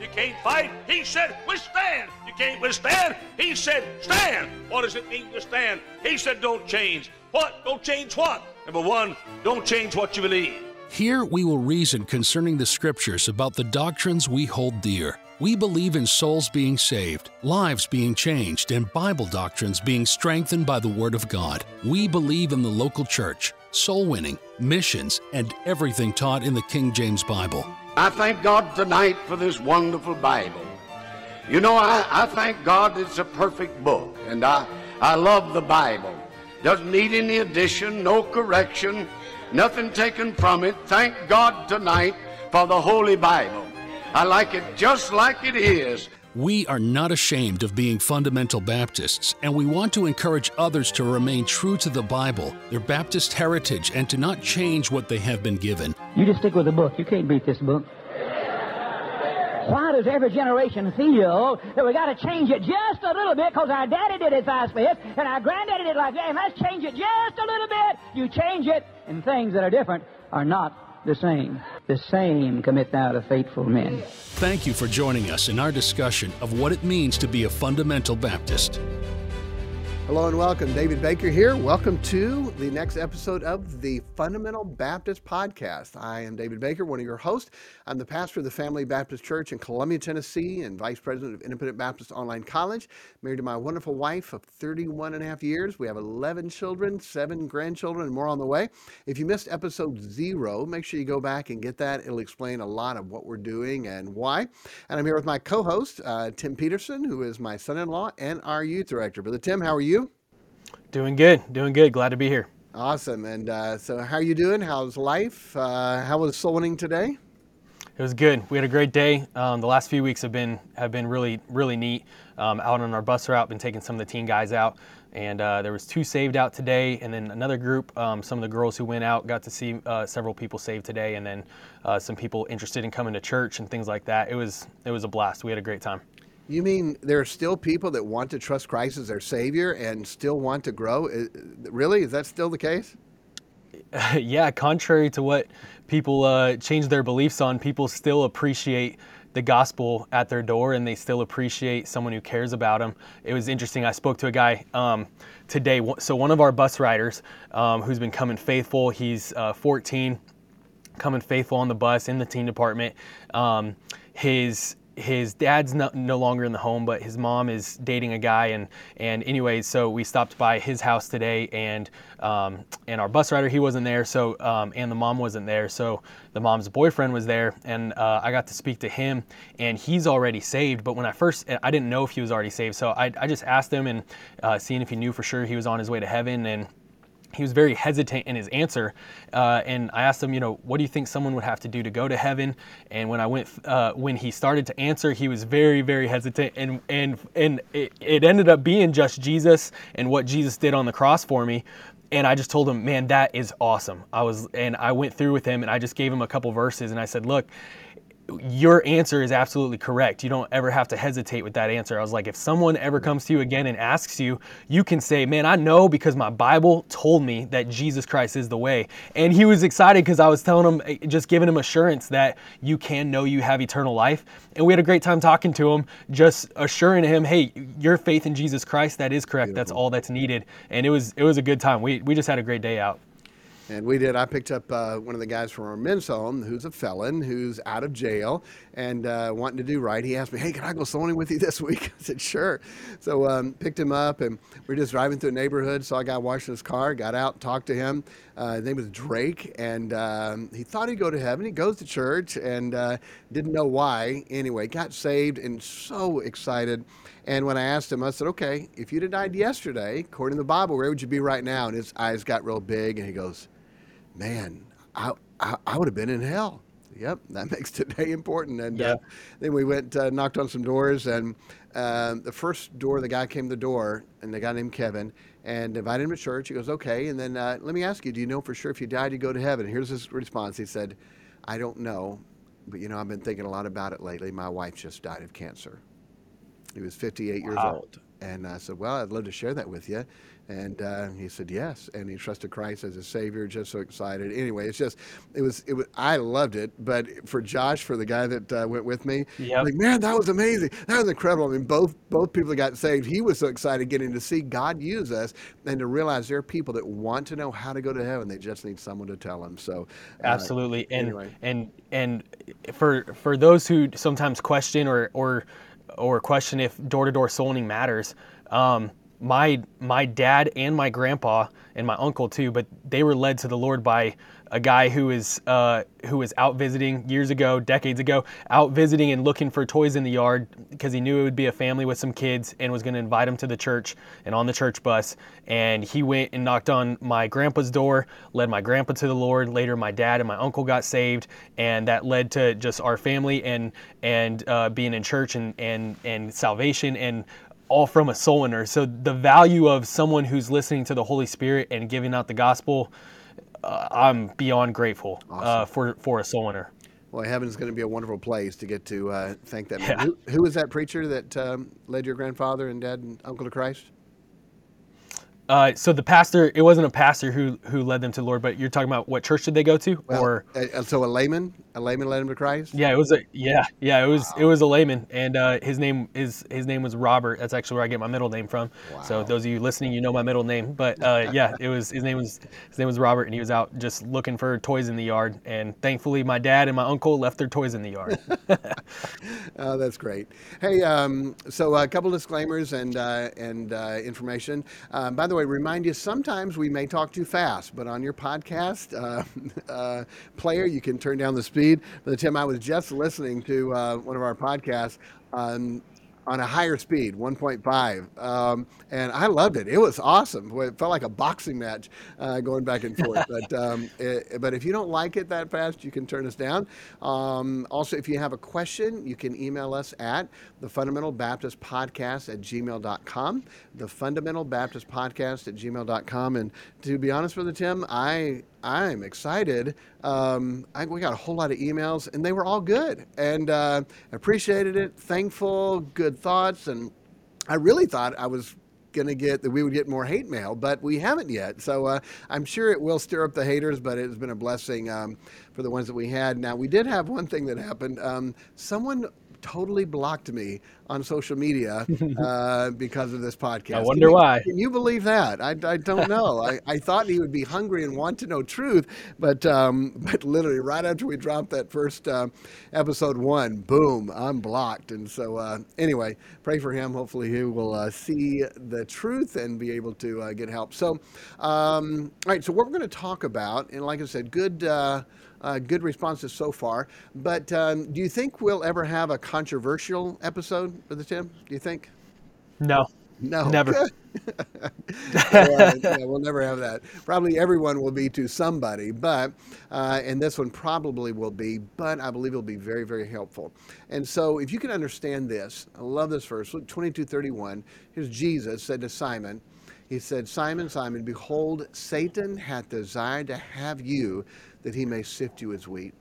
You can't fight. He said, withstand. You can't withstand. He said, stand. What does it mean to stand? He said, don't change. What? Don't change what? Number one, don't change what you believe. Here we will reason concerning the scriptures about the doctrines we hold dear. We believe in souls being saved, lives being changed, and Bible doctrines being strengthened by the Word of God. We believe in the local church, soul winning, missions, and everything taught in the King James Bible. I thank God tonight for this wonderful Bible. You know, I, I thank God it's a perfect book, and I, I love the Bible. Doesn't need any addition, no correction, nothing taken from it. Thank God tonight for the Holy Bible. I like it just like it is. We are not ashamed of being fundamental Baptists, and we want to encourage others to remain true to the Bible, their Baptist heritage, and to not change what they have been given. You just stick with the book. You can't beat this book. Why does every generation feel that we got to change it just a little bit because our daddy did it like this and our granddaddy did it like that, and let's change it just a little bit? You change it, and things that are different are not the same. The same commit thou to faithful men. Thank you for joining us in our discussion of what it means to be a fundamental Baptist. Hello and welcome. David Baker here. Welcome to the next episode of the Fundamental Baptist Podcast. I am David Baker, one of your hosts. I'm the pastor of the Family Baptist Church in Columbia, Tennessee, and vice president of Independent Baptist Online College. Married to my wonderful wife of 31 and a half years. We have 11 children, seven grandchildren, and more on the way. If you missed episode zero, make sure you go back and get that. It'll explain a lot of what we're doing and why. And I'm here with my co host, uh, Tim Peterson, who is my son in law and our youth director. Brother Tim, how are you? Doing good, doing good. Glad to be here. Awesome. And uh, so, how are you doing? How's life? Uh, how was soul winning today? It was good. We had a great day. Um, the last few weeks have been have been really really neat. Um, out on our bus route, been taking some of the teen guys out, and uh, there was two saved out today, and then another group. Um, some of the girls who went out got to see uh, several people saved today, and then uh, some people interested in coming to church and things like that. It was it was a blast. We had a great time. You mean there are still people that want to trust Christ as their Savior and still want to grow? Really? Is that still the case? yeah, contrary to what people uh, change their beliefs on, people still appreciate the gospel at their door and they still appreciate someone who cares about them. It was interesting. I spoke to a guy um, today. So, one of our bus riders um, who's been coming faithful, he's uh, 14, coming faithful on the bus in the teen department. Um, his his dad's no, no, longer in the home, but his mom is dating a guy, and and anyways, so we stopped by his house today, and um, and our bus rider he wasn't there, so um, and the mom wasn't there, so the mom's boyfriend was there, and uh, I got to speak to him, and he's already saved. But when I first, I didn't know if he was already saved, so I, I just asked him and uh, seeing if he knew for sure he was on his way to heaven, and he was very hesitant in his answer. Uh, and I asked him, you know, what do you think someone would have to do to go to heaven? And when I went, uh, when he started to answer, he was very, very hesitant. And and and it, it ended up being just Jesus and what Jesus did on the cross for me. And I just told him, man, that is awesome. I was, and I went through with him, and I just gave him a couple verses, and I said, look your answer is absolutely correct. You don't ever have to hesitate with that answer. I was like, if someone ever comes to you again and asks you, you can say, Man, I know because my Bible told me that Jesus Christ is the way. And he was excited because I was telling him, eh, just giving him assurance that you can know you have eternal life. And we had a great time talking to him, just assuring him, Hey, your faith in Jesus Christ, that is correct. Beautiful. That's all that's needed. And it was, it was a good time. We, we just had a great day out. And we did. I picked up uh, one of the guys from our men's home who's a felon who's out of jail and uh, wanting to do right. He asked me, "Hey, can I go soul winning with you this week?" I said, "Sure." So um, picked him up, and we are just driving through a neighborhood. Saw a guy washing his car. Got out, talked to him. Uh, his name was Drake, and um, he thought he'd go to heaven. He goes to church and uh, didn't know why. Anyway, got saved and so excited. And when I asked him, I said, "Okay, if you'd have died yesterday, according to the Bible, where would you be right now?" And his eyes got real big, and he goes man, I, I, I would have been in hell. Yep, that makes today important. And uh, then we went, uh, knocked on some doors, and um the first door, the guy came to the door, and the guy named Kevin, and invited him to church. He goes, okay. And then uh, let me ask you, do you know for sure if you died, you go to heaven? Here's his response. He said, I don't know, but you know, I've been thinking a lot about it lately. My wife just died of cancer. He was 58 years old. And I said, Well, I'd love to share that with you. And uh, he said, Yes. And he trusted Christ as his Savior, just so excited. Anyway, it's just, it was, it was, I loved it. But for Josh, for the guy that uh, went with me, Yep. like, man, that was amazing. That was incredible. I mean, both, both people that got saved, he was so excited getting to see God use us and to realize there are people that want to know how to go to heaven. They just need someone to tell them. So, uh, absolutely and anyway. and and for for those who sometimes question or or or question if door-to-door soul winning matters um my my dad and my grandpa and my uncle too but they were led to the lord by a guy who is uh, who was out visiting years ago, decades ago, out visiting and looking for toys in the yard because he knew it would be a family with some kids and was going to invite them to the church and on the church bus. And he went and knocked on my grandpa's door, led my grandpa to the Lord. Later, my dad and my uncle got saved, and that led to just our family and and uh, being in church and and and salvation and all from a soul winner. So the value of someone who's listening to the Holy Spirit and giving out the gospel, uh, I'm beyond grateful uh, for for a soul winner. Well, heaven's going to be a wonderful place to get to uh, thank that. man. Yeah. Who, who was that preacher that um, led your grandfather and dad and uncle to Christ? Uh, so the pastor, it wasn't a pastor who who led them to the Lord, but you're talking about what church did they go to, Well, or uh, so a layman, a layman led him to Christ. yeah, it was a yeah yeah it was it was a layman, and uh, his name is his name was Robert. That's actually where I get my middle name from. So those of you listening, you know my middle name, but uh, yeah, it was his name was his name was Robert, and he was out just looking for toys in the yard, and thankfully my dad and my uncle left their toys in the yard. Oh, that's great. Hey, um, so a couple disclaimers and uh, and uh, information. Um, by the way, remind you sometimes we may talk too fast, but on your podcast uh, uh, player, you can turn down the speed. But Tim, I was just listening to uh, one of our podcasts. Um, on a higher speed, 1.5, um, and I loved it. It was awesome. It felt like a boxing match uh, going back and forth. but um, it, but if you don't like it that fast, you can turn us down. Um, also, if you have a question, you can email us at the Fundamental Baptist Podcast at gmail.com. The Fundamental Baptist Podcast at gmail.com. And to be honest with you, Tim, I I'm excited. Um, I, we got a whole lot of emails, and they were all good, and uh, appreciated it. Thankful, good thoughts, and I really thought I was going to get that we would get more hate mail, but we haven't yet. So uh, I'm sure it will stir up the haters, but it's been a blessing um, for the ones that we had. Now we did have one thing that happened. Um, someone totally blocked me on social media uh, because of this podcast. I wonder Can you- why. Can you believe that? I, I don't know. I, I thought he would be hungry and want to know truth, but um, but literally right after we dropped that first uh, episode one, boom, I'm blocked. And so uh, anyway, pray for him. Hopefully he will uh, see the truth and be able to uh, get help. So um, all right, so what we're going to talk about, and like I said, good. Uh, good responses so far, but um, do you think we'll ever have a controversial episode with the Tim? Do you think? no, No, Never. yeah, yeah, we'll never have that. Probably everyone will be to somebody, but uh, and this one probably will be, but I believe it'll be very, very helpful. And so, if you can understand this, I love this verse, Luke twenty-two thirty-one. Here's Jesus said to Simon. He said, Simon, Simon, behold, Satan hath desired to have you, that he may sift you as wheat.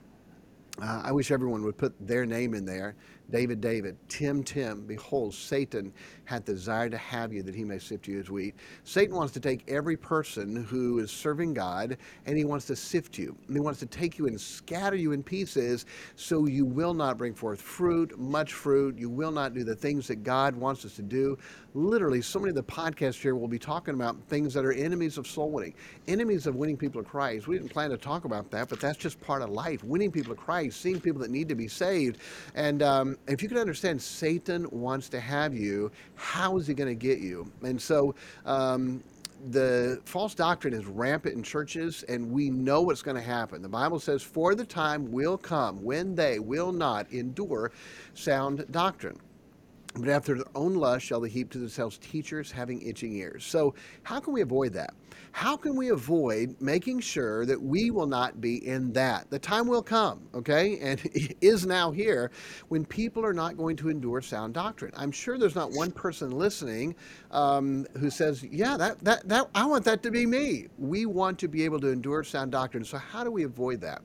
Uh, I wish everyone would put their name in there. David, David, Tim, Tim. Behold, Satan hath desired to have you that he may sift you as wheat. Satan wants to take every person who is serving God and he wants to sift you. And he wants to take you and scatter you in pieces so you will not bring forth fruit, much fruit. You will not do the things that God wants us to do. Literally, so many of the podcasts here will be talking about things that are enemies of soul winning, enemies of winning people to Christ. We didn't plan to talk about that, but that's just part of life winning people to Christ, seeing people that need to be saved. And um, if you can understand, Satan wants to have you. How is he going to get you? And so, um, the false doctrine is rampant in churches, and we know what's going to happen. The Bible says, For the time will come when they will not endure sound doctrine. But after their own lust shall they heap to themselves teachers having itching ears. So, how can we avoid that? How can we avoid making sure that we will not be in that? The time will come, okay, and is now here when people are not going to endure sound doctrine. I'm sure there's not one person listening um, who says, "Yeah, that, that that I want that to be me." We want to be able to endure sound doctrine. So, how do we avoid that?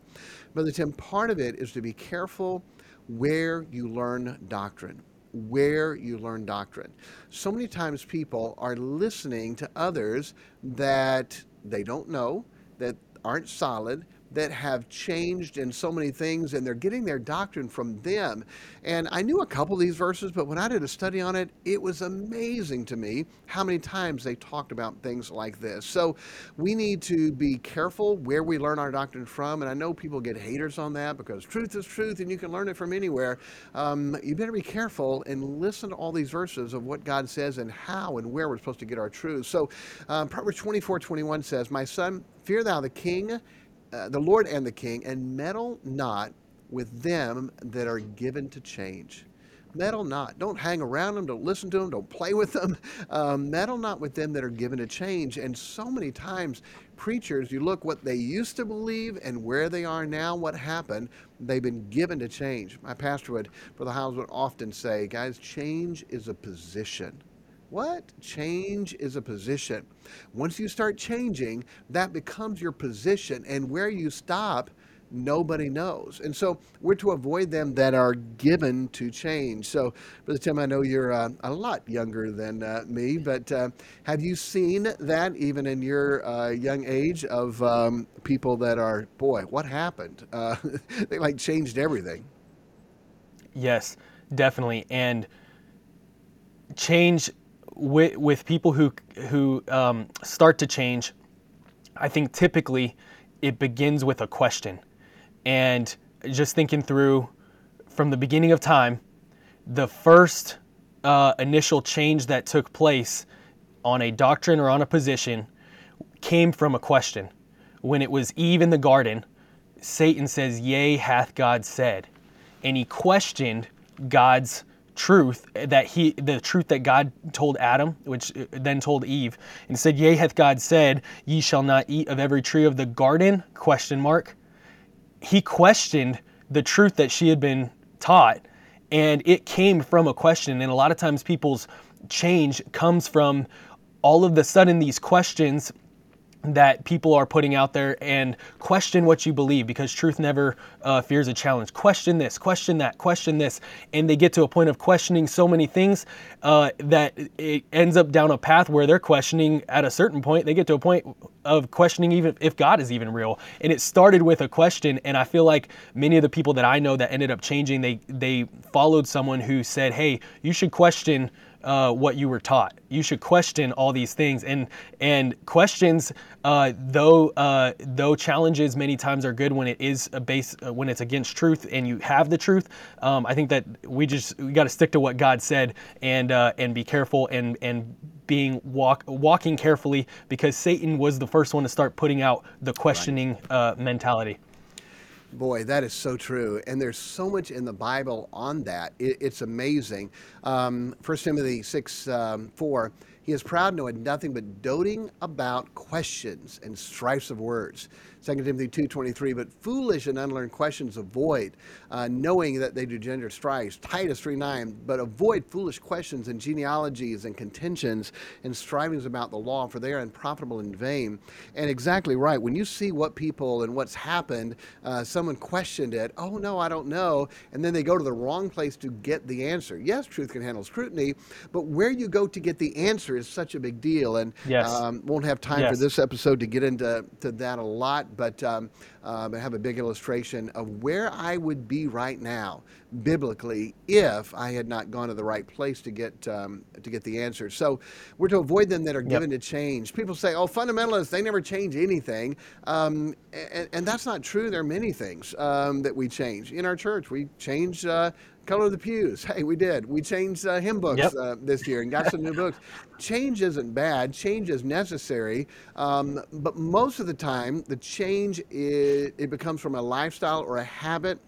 Brother Tim, part of it is to be careful where you learn doctrine where you learn doctrine. So many times people are listening to others that they don't know, that aren't solid, that have changed in so many things and they're getting their doctrine from them. And I knew a couple of these verses, but when I did a study on it, it was amazing to me how many times they talked about things like this. So we need to be careful where we learn our doctrine from. And I know people get haters on that because truth is truth and you can learn it from anywhere. Um, you better be careful and listen to all these verses of what God says and how and where we're supposed to get our truth. So um, Proverbs 24 21 says, My son, fear thou the king uh, the Lord and the king, and meddle not with them that are given to change. Meddle not. Don't hang around them. Don't listen to them. Don't play with them. Um, meddle not with them that are given to change. And so many times, preachers, you look what they used to believe and where they are now, what happened, they've been given to change. My pastor would, Brother Howes would often say, guys, change is a position. What? Change is a position. Once you start changing, that becomes your position. And where you stop, nobody knows. And so we're to avoid them that are given to change. So, Brother Tim, I know you're uh, a lot younger than uh, me, but uh, have you seen that even in your uh, young age of um, people that are, boy, what happened? Uh, they like changed everything. Yes, definitely. And change with, with people who who um, start to change, I think typically it begins with a question, and just thinking through from the beginning of time, the first uh, initial change that took place on a doctrine or on a position came from a question. When it was Eve in the garden, Satan says, Yea, hath God said. And he questioned God's truth that he the truth that God told Adam, which uh, then told Eve, and said, "Yea, hath God said, ye shall not eat of every tree of the garden?" Question mark. He questioned the truth that she had been taught, and it came from a question. And a lot of times, people's change comes from all of the sudden these questions that people are putting out there and question what you believe because truth never uh, fears a challenge. Question this, question that, question this, and they get to a point of questioning so many things uh, that it ends up down a path where they're questioning at a certain point. They get to a point of questioning even if God is even real. And it started with a question, and I feel like many of the people that I know that ended up changing, they they followed someone who said, "Hey, you should question." Uh, what you were taught. You should question all these things, and and questions, uh, though uh, though challenges many times are good when it is a base uh, when it's against truth and you have the truth. Um, I think that we just we got to stick to what God said and uh, and be careful and and being walk walking carefully because Satan was the first one to start putting out the questioning uh, mentality. Boy, that is so true. And there's so much in the Bible on that. It, it's amazing. Um, 1 Timothy 6 um, 4, he is proud, knowing nothing but doting about questions and strifes of words. 2 Timothy 2.23, but foolish and unlearned questions avoid, uh, knowing that they do gender strifes. Titus 3.9, but avoid foolish questions and genealogies and contentions and strivings about the law, for they are unprofitable and vain. And exactly right. When you see what people and what's happened, uh, someone questioned it, oh no, I don't know, and then they go to the wrong place to get the answer. Yes, truth can handle scrutiny, but where you go to get the answer is such a big deal. And yes. um, won't have time yes. for this episode to get into to that a lot but um, um, I have a big illustration of where I would be right now biblically if I had not gone to the right place to get um, to get the answers. So we're to avoid them that are given yep. to change. People say, "Oh, fundamentalists they never change anything," um, and, and, that's not true. There are many things um, that we change in our church. We change. Uh, color of the pews. Hey, we did. We changed uh, hymn books yep. uh, this year and got some new books. Change isn't bad. Change is necessary. Um, but most of the time, the change is, it becomes from a lifestyle or a habit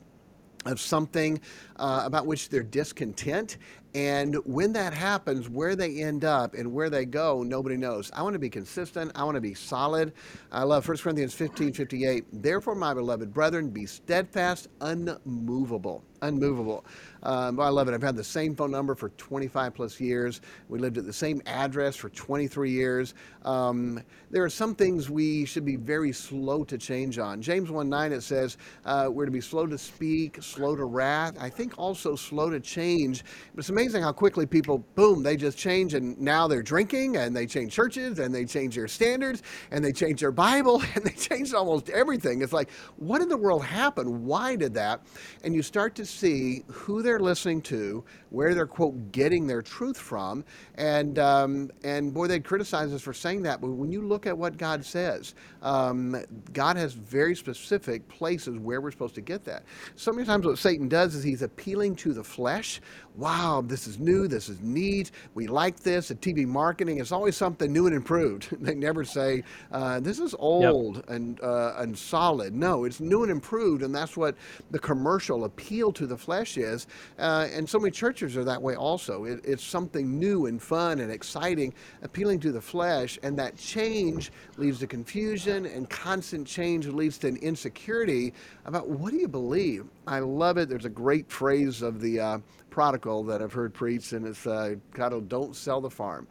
of something uh, about which they're discontent. And when that happens, where they end up and where they go, nobody knows. I want to be consistent. I want to be solid. I love 1 Corinthians 15 58. Therefore, my beloved brethren, be steadfast, unmovable. Unmovable. Um, I love it. I've had the same phone number for 25 plus years. We lived at the same address for 23 years. Um, there are some things we should be very slow to change on. James 1 9, it says uh, we're to be slow to speak, slow to wrath. I think also slow to change. It's amazing how quickly people, boom, they just change and now they're drinking and they change churches and they change their standards and they change their Bible and they change almost everything. It's like, what in the world happened? Why did that? And you start to see who they're listening to, where they're quote getting their truth from, and um, and boy, they criticize us for saying that. But when you look at what God says, um, God has very specific places where we're supposed to get that. So many times, what Satan does is he's appealing to the flesh. Wow, this is new. This is neat. We like this. The TV marketing is always something new and improved. they never say uh, this is old yep. and uh, and solid. No, it's new and improved, and that's what the commercial appeal to the flesh is. Uh, and so many churches are that way also. It, it's something new and fun and exciting, appealing to the flesh, and that change leads to confusion, and constant change leads to an insecurity about what do you believe. I love it. There's a great phrase of the uh, prodigal that I've heard preached, and it's uh, titled "Don't sell the farm."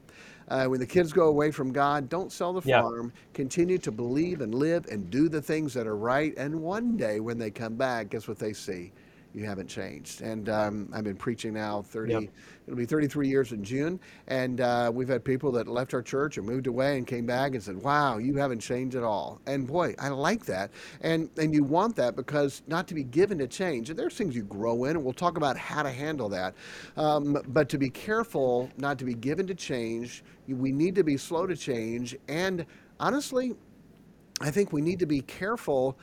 Uh, when the kids go away from God, don't sell the yeah. farm. Continue to believe and live and do the things that are right. And one day when they come back, guess what they see? You haven't changed. And um, I've been preaching now 30, yep. it'll be 33 years in June. And uh, we've had people that left our church and moved away and came back and said, wow, you haven't changed at all. And boy, I like that. And, and you want that because not to be given to change. And there's things you grow in, and we'll talk about how to handle that. Um, but to be careful not to be given to change, we need to be slow to change. And honestly, I think we need to be careful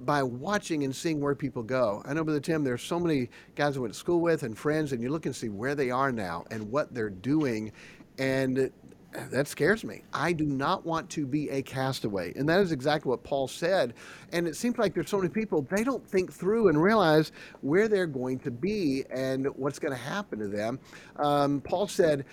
by watching and seeing where people go. I know, Brother Tim, there's so many guys I went to school with and friends, and you look and see where they are now and what they're doing, and that scares me. I do not want to be a castaway. And that is exactly what Paul said. And it seems like there's so many people, they don't think through and realize where they're going to be and what's going to happen to them. Um, Paul said,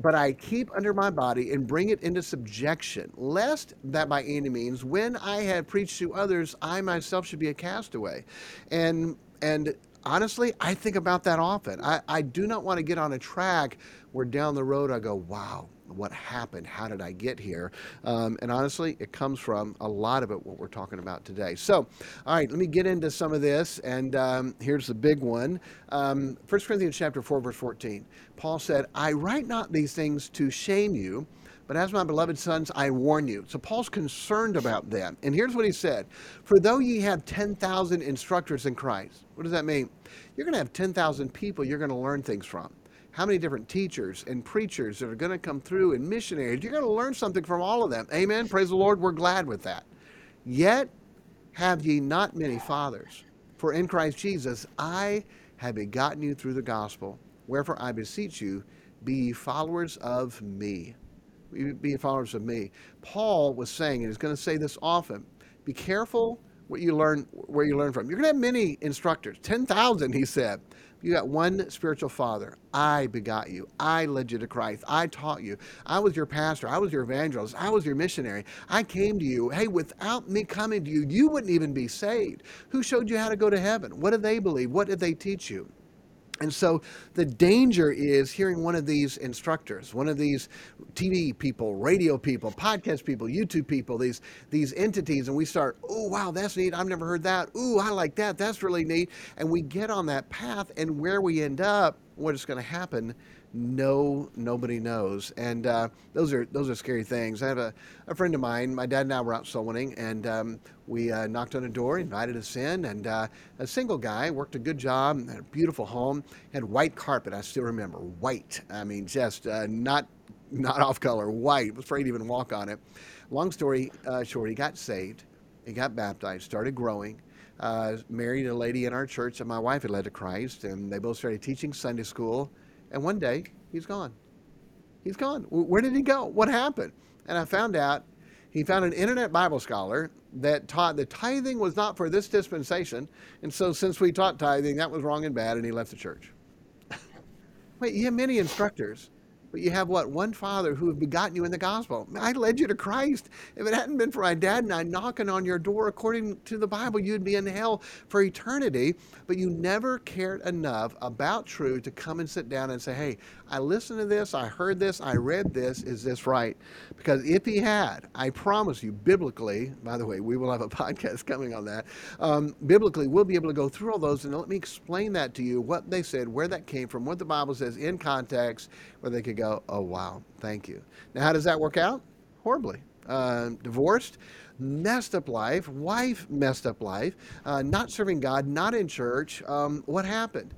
but I keep under my body and bring it into subjection, lest that by any means, when I have preached to others, I myself should be a castaway. And and honestly, I think about that often. I, I do not want to get on a track where down the road I go, wow, what happened? How did I get here? Um, and honestly, it comes from a lot of it, what we're talking about today. So, all right, let me get into some of this. And um, here's the big one um, 1 Corinthians chapter 4, verse 14. Paul said, I write not these things to shame you. But as my beloved sons, I warn you. So Paul's concerned about them. And here's what he said For though ye have 10,000 instructors in Christ, what does that mean? You're going to have 10,000 people you're going to learn things from how many different teachers and preachers that are going to come through and missionaries. You're going to learn something from all of them. Amen. Praise the Lord. We're glad with that. Yet have ye not many fathers. For in Christ Jesus I have begotten you through the gospel. Wherefore I beseech you, be ye followers of me. Be followers of me. Paul was saying, and he's going to say this often, be careful what you learn where you learn from. You're going to have many instructors, 10,000, he said. You got one spiritual father. I begot you. I led you to Christ. I taught you. I was your pastor. I was your evangelist. I was your missionary. I came to you. Hey, without me coming to you, you wouldn't even be saved. Who showed you how to go to heaven? What did they believe? What did they teach you? And so the danger is hearing one of these instructors, one of these TV people, radio people, podcast people, YouTube people, these these entities, and we start, oh wow, that's neat. I've never heard that. Ooh, I like that. That's really neat. And we get on that path, and where we end up, what is going to happen no nobody knows and uh, those are those are scary things i have a, a friend of mine my dad and i were out soul winning and um, we uh, knocked on a door invited us in and uh, a single guy worked a good job had a beautiful home had white carpet i still remember white i mean just uh, not not off color white was afraid to even walk on it long story uh, short he got saved he got baptized started growing uh, married a lady in our church that my wife had led to Christ, and they both started teaching Sunday school. And one day, he's gone. He's gone. Where did he go? What happened? And I found out He found an internet Bible scholar that taught that tithing was not for this dispensation. And so, since we taught tithing, that was wrong and bad, and he left the church. Wait, you have many instructors but you have what? One Father who have begotten you in the gospel. I led you to Christ. If it hadn't been for my dad and I knocking on your door according to the Bible, you'd be in hell for eternity. But you never cared enough about truth to come and sit down and say, hey, I listened to this, I heard this, I read this, is this right? Because if he had, I promise you, biblically, by the way, we will have a podcast coming on that. Um, biblically, we'll be able to go through all those and let me explain that to you, what they said, where that came from, what the Bible says in context, where they could go, oh, wow, thank you. Now, how does that work out? Horribly. Uh, divorced, messed up life, wife messed up life, uh, not serving God, not in church. Um, what happened?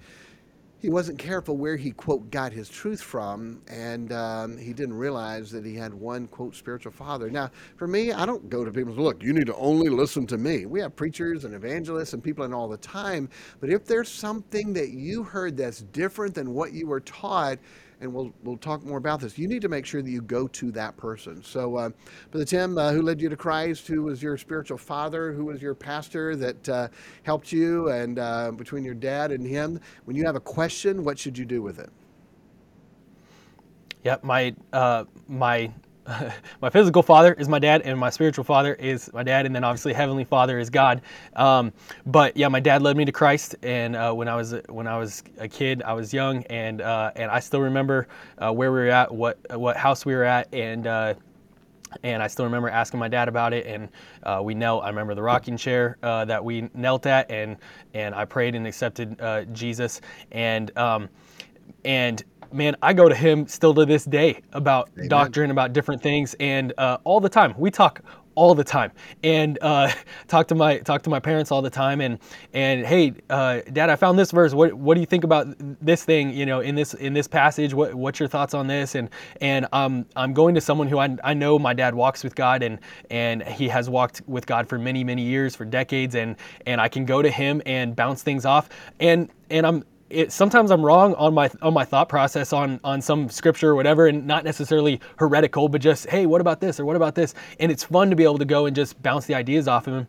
he wasn't careful where he quote got his truth from and um, he didn't realize that he had one quote spiritual father now for me i don't go to people and say look you need to only listen to me we have preachers and evangelists and people in all the time but if there's something that you heard that's different than what you were taught and we'll we'll talk more about this. You need to make sure that you go to that person. So, uh, Brother Tim, uh, who led you to Christ, who was your spiritual father, who was your pastor that uh, helped you, and uh, between your dad and him, when you have a question, what should you do with it? Yep, my uh, my my physical father is my dad, and my spiritual father is my dad, and then obviously heavenly father is God. Um, but yeah, my dad led me to Christ, and uh, when I was when I was a kid, I was young, and uh, and I still remember uh, where we were at, what what house we were at, and uh, and I still remember asking my dad about it, and uh, we knelt. I remember the rocking chair uh, that we knelt at, and and I prayed and accepted Jesus, and um, and man, I go to him still to this day about Amen. doctrine, about different things, and uh, all the time. We talk all the time. And uh, talk to my talk to my parents all the time and and hey uh, dad i found this verse. What what do you think about this thing you know in this in this passage? What what's your thoughts on this? And and um, i'm going to someone who I, I know my dad walks with god and and he has walked with god for many many years for decades and and i can go to him and bounce things off. And and i'm it, sometimes I'm wrong on my on my thought process on on some scripture or whatever, and not necessarily heretical, but just hey, what about this or what about this? And it's fun to be able to go and just bounce the ideas off of him.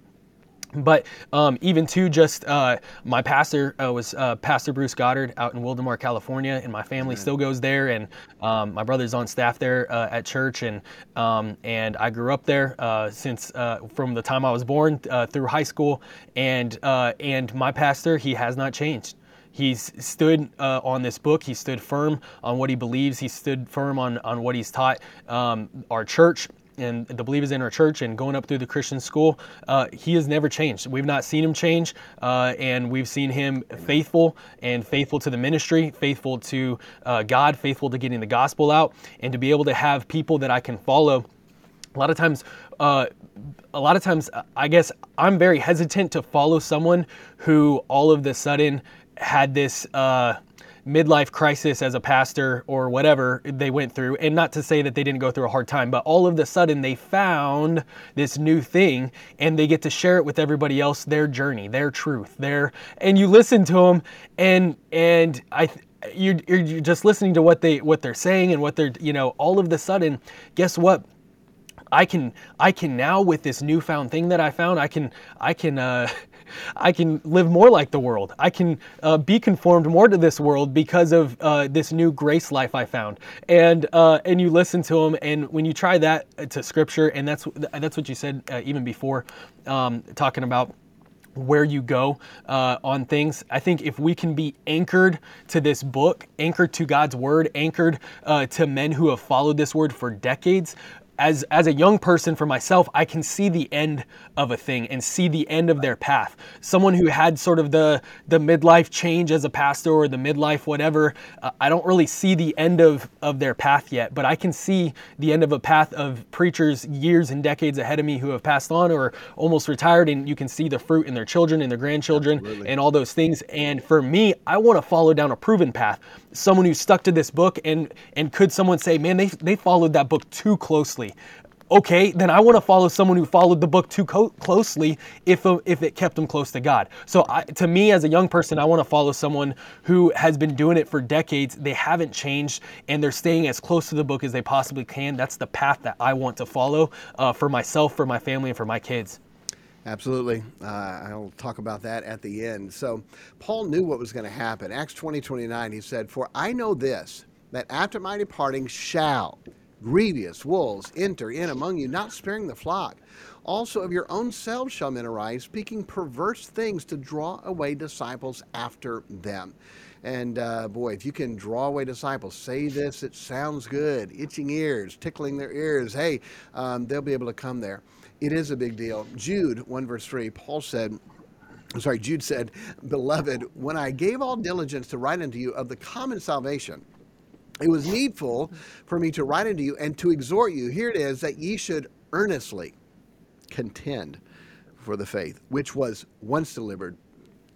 But um, even to just uh, my pastor uh, was uh, Pastor Bruce Goddard out in Wildomar, California, and my family still goes there, and um, my brother's on staff there uh, at church, and um, and I grew up there uh, since uh, from the time I was born through high school, and and my pastor he has not changed. He's stood uh, on this book. He stood firm on what he believes. He stood firm on, on what he's taught um, our church and the believers in our church and going up through the Christian school, uh, he has never changed. We've not seen him change, uh, and we've seen him faithful and faithful to the ministry, faithful to uh, God, faithful to getting the gospel out, and to be able to have people that I can follow. A lot of times, uh, a lot of times, I guess I'm very hesitant to follow someone who all of the sudden had this uh, midlife crisis as a pastor or whatever they went through. And not to say that they didn't go through a hard time, but all of a sudden they found this new thing and they get to share it with everybody else, their journey, their truth, their, and you listen to them and, and I, you're, you're just listening to what they, what they're saying and what they're, you know, all of the sudden, guess what? I can I can now with this newfound thing that I found I can I can uh, I can live more like the world. I can uh, be conformed more to this world because of uh, this new grace life I found. And uh, and you listen to them, and when you try that to Scripture, and that's that's what you said uh, even before, um, talking about where you go uh, on things. I think if we can be anchored to this book, anchored to God's word, anchored uh, to men who have followed this word for decades, as as a young person for myself, I can see the end of a thing and see the end of their path. Someone who had sort of the the midlife change as a pastor or the midlife whatever, uh, I don't really see the end of of their path yet, but I can see the end of a path of preachers years and decades ahead of me who have passed on or almost retired and you can see the fruit in their children and their grandchildren Absolutely. and all those things. And for me, I want to follow down a proven path. Someone who stuck to this book and and could someone say, "Man, they they followed that book too closely." Okay, then I want to follow someone who followed the book too co- closely if, uh, if it kept them close to God. So I, to me, as a young person, I want to follow someone who has been doing it for decades. They haven't changed and they're staying as close to the book as they possibly can. That's the path that I want to follow uh, for myself, for my family, and for my kids. Absolutely. Uh, I'll talk about that at the end. So, Paul knew what was going to happen. Acts 20 29, he said, For I know this, that after my departing shall grievous wolves enter in among you, not sparing the flock. Also of your own selves shall men arise, speaking perverse things to draw away disciples after them. And uh, boy, if you can draw away disciples, say this, it sounds good, itching ears, tickling their ears, hey, um, they'll be able to come there. It is a big deal. Jude 1 verse 3, Paul said, I'm sorry, Jude said, Beloved, when I gave all diligence to write unto you of the common salvation, it was needful for me to write unto you and to exhort you. Here it is that ye should earnestly contend for the faith, which was once delivered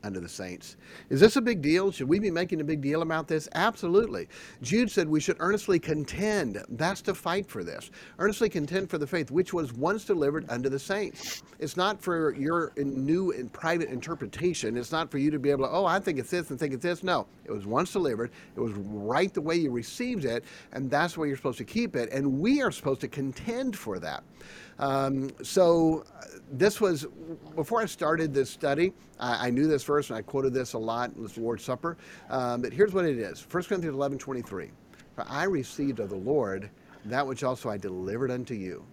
unto the saints. Is this a big deal? Should we be making a big deal about this? Absolutely. Jude said we should earnestly contend. That's to fight for this. Earnestly contend for the faith which was once delivered unto the saints. It's not for your new and private interpretation. It's not for you to be able to, oh, I think it's this and think it's this. No, it was once delivered. It was right the way you received it, and that's where you're supposed to keep it. And we are supposed to contend for that. Um, so this was before I started this study. I, I, knew this verse and I quoted this a lot in the Lord's Supper. Um, but here's what it is: 1 Corinthians 11, 23. For I received of the Lord that which also I delivered unto you.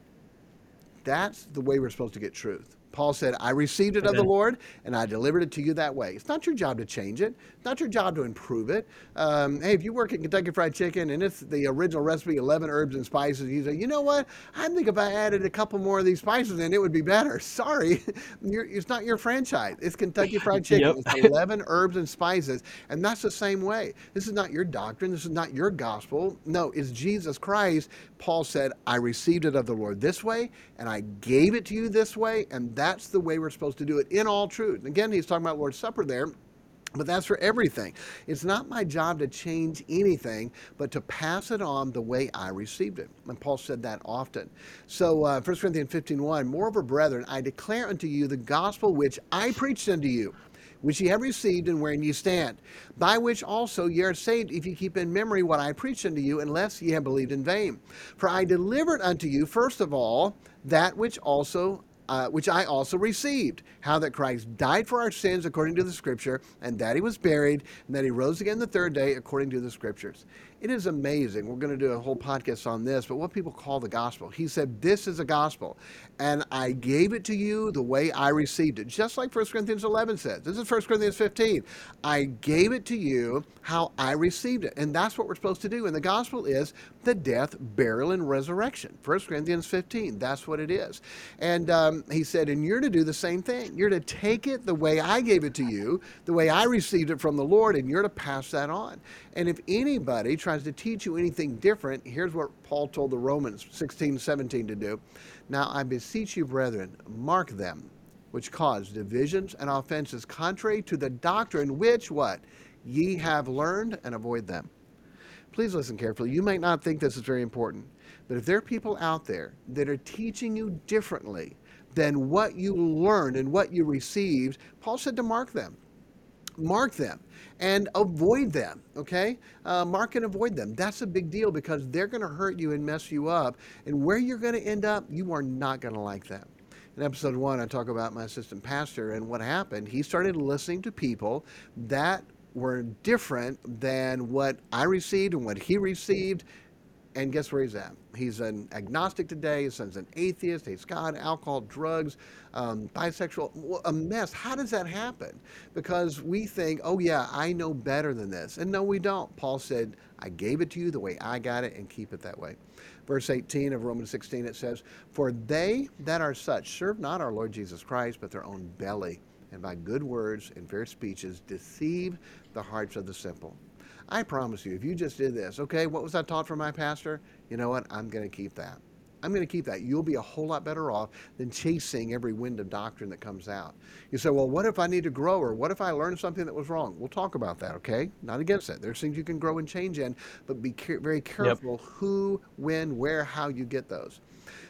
That's the way we're supposed to get truth. Paul said, I received it of the Lord and I delivered it to you that way. It's not your job to change it, it's not your job to improve it. Um, hey, if you work at Kentucky Fried Chicken and it's the original recipe, 11 herbs and spices, you say, you know what? I think if I added a couple more of these spices in, it would be better. Sorry, it's not your franchise. It's Kentucky Fried Chicken. Yep. It's 11 herbs and spices. And that's the same way. This is not your doctrine. This is not your gospel. No, it's Jesus Christ. Paul said, I received it of the Lord this way and I gave it to you this way. And that that's the way we're supposed to do it in all truth. And again, he's talking about Lord's Supper there. But that's for everything. It's not my job to change anything, but to pass it on the way I received it. And Paul said that often. So, uh, 1 Corinthians 15 1, Moreover, brethren, I declare unto you the gospel which I preached unto you, which ye have received and wherein ye stand, by which also ye are saved, if ye keep in memory what I preached unto you, unless ye have believed in vain. For I delivered unto you, first of all, that which also uh, which I also received, how that Christ died for our sins according to the Scripture, and that he was buried, and that he rose again the third day according to the Scriptures. It is amazing. We're going to do a whole podcast on this, but what people call the gospel. He said, This is a gospel, and I gave it to you the way I received it. Just like 1 Corinthians 11 says. This is 1 Corinthians 15. I gave it to you how I received it. And that's what we're supposed to do. And the gospel is the death, burial, and resurrection. 1 Corinthians 15. That's what it is. And um, he said, And you're to do the same thing. You're to take it the way I gave it to you, the way I received it from the Lord, and you're to pass that on. And if anybody tries to teach you anything different, here's what Paul told the Romans 16, 17 to do. Now I beseech you, brethren, mark them which cause divisions and offenses contrary to the doctrine which what ye have learned and avoid them. Please listen carefully. You might not think this is very important, but if there are people out there that are teaching you differently than what you learned and what you received, Paul said to mark them mark them and avoid them, okay? Uh, mark and avoid them. That's a big deal because they're going to hurt you and mess you up. And where you're going to end up, you are not going to like them. In episode one, I talk about my assistant pastor and what happened. He started listening to people that were different than what I received and what he received and guess where he's at? He's an agnostic today. His son's an atheist. Hates God, alcohol, drugs, um, bisexual, a mess. How does that happen? Because we think, oh, yeah, I know better than this. And no, we don't. Paul said, I gave it to you the way I got it and keep it that way. Verse 18 of Romans 16, it says, For they that are such serve not our Lord Jesus Christ, but their own belly, and by good words and fair speeches deceive the hearts of the simple. I promise you, if you just did this, okay, what was I taught from my pastor? You know what? I'm going to keep that. I'm going to keep that. You'll be a whole lot better off than chasing every wind of doctrine that comes out. You say, well, what if I need to grow or what if I learned something that was wrong? We'll talk about that, okay? Not against that. There's things you can grow and change in, but be very careful yep. who, when, where, how you get those.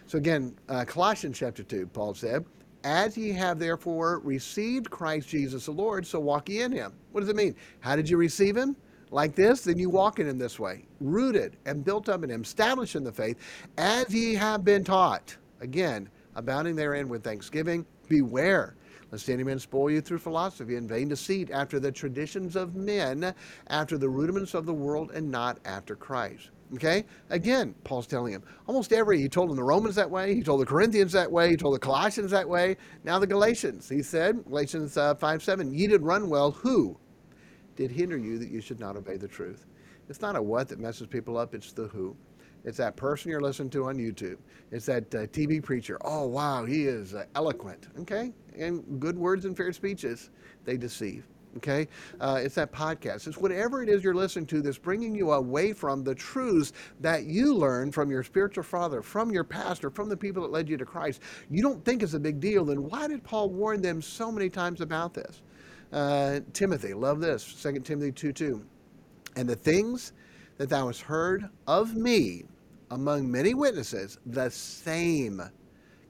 So again, uh, Colossians chapter 2, Paul said, as ye have therefore received Christ Jesus the Lord, so walk ye in him. What does it mean? How did you receive him? Like this, then you walk in him this way, rooted and built up in him, established in the faith, as ye have been taught. Again, abounding therein with thanksgiving. Beware lest any man spoil you through philosophy and vain deceit, after the traditions of men, after the rudiments of the world, and not after Christ. Okay? Again, Paul's telling him almost every, he told them the Romans that way, he told the Corinthians that way, he told the Colossians that way, now the Galatians. He said, Galatians uh, 5 7, ye did run well, who did hinder you that you should not obey the truth? It's not a what that messes people up, it's the who. It's that person you're listening to on YouTube. It's that uh, TV preacher. Oh, wow, he is uh, eloquent. Okay? And good words and fair speeches, they deceive. Okay? Uh, it's that podcast. It's whatever it is you're listening to that's bringing you away from the truths that you learned from your spiritual father, from your pastor, from the people that led you to Christ. You don't think it's a big deal, then why did Paul warn them so many times about this? Uh, Timothy, love this, 2 Timothy 2 2. And the things that thou hast heard of me among many witnesses, the same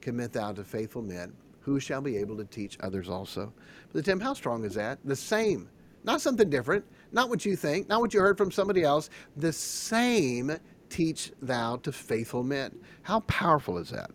commit thou to faithful men who shall be able to teach others also. But Tim, how strong is that? The same. Not something different, not what you think, not what you heard from somebody else. The same teach thou to faithful men. How powerful is that?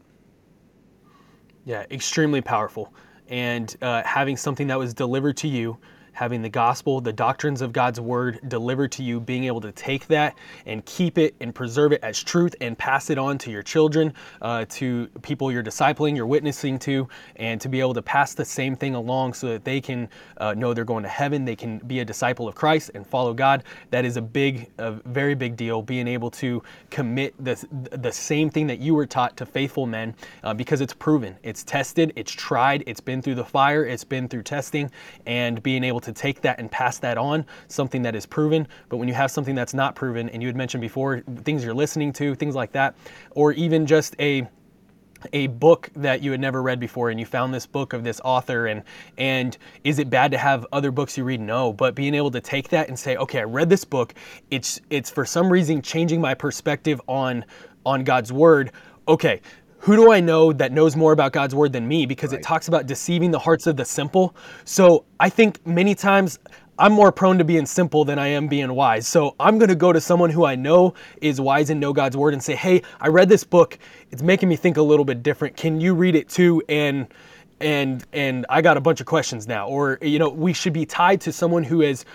Yeah, extremely powerful. And uh, having something that was delivered to you having the gospel, the doctrines of God's word delivered to you, being able to take that and keep it and preserve it as truth and pass it on to your children, uh, to people you're discipling, you're witnessing to, and to be able to pass the same thing along so that they can uh, know they're going to heaven, they can be a disciple of Christ and follow God. That is a big, a very big deal. Being able to commit the the same thing that you were taught to faithful men, uh, because it's proven, it's tested, it's tried, it's been through the fire, it's been through testing, and being able to to take that and pass that on, something that is proven. But when you have something that's not proven, and you had mentioned before, things you're listening to, things like that, or even just a a book that you had never read before and you found this book of this author and and is it bad to have other books you read? No but being able to take that and say okay I read this book. It's it's for some reason changing my perspective on on God's word. Okay who do I know that knows more about God's word than me? Because right. it talks about deceiving the hearts of the simple. So I think many times I'm more prone to being simple than I am being wise. So I'm going to go to someone who I know is wise and know God's word and say, "Hey, I read this book. It's making me think a little bit different. Can you read it too?" And and and I got a bunch of questions now. Or you know, we should be tied to someone who has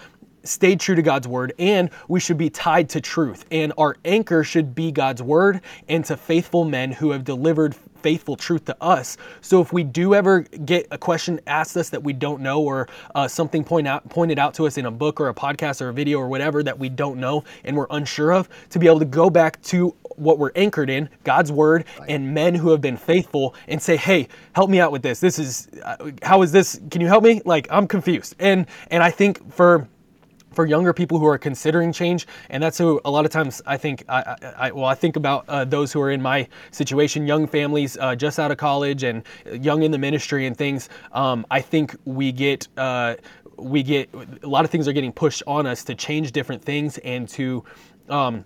stay true to God's word and we should be tied to truth. And our anchor should be God's word and to faithful men who have delivered faithful truth to us. So if we do ever get a question asked us that we don't know or uh, something point out, pointed out to us in a book or a podcast or a video or whatever that we don't know and we're unsure of, to be able to go back to what we're anchored in, God's word, right. and men who have been faithful, and say, "Hey, help me out with this. This is uh, how is this? Can you help me? Like I'm confused." And and I think for for younger people who are considering change, and that's who a lot of times I think I, I well I think about uh, those who are in my situation, young families uh, just out of college and young in the ministry and things. Um, I think we get. Uh, we get a lot of things are getting pushed on us to change different things and to um,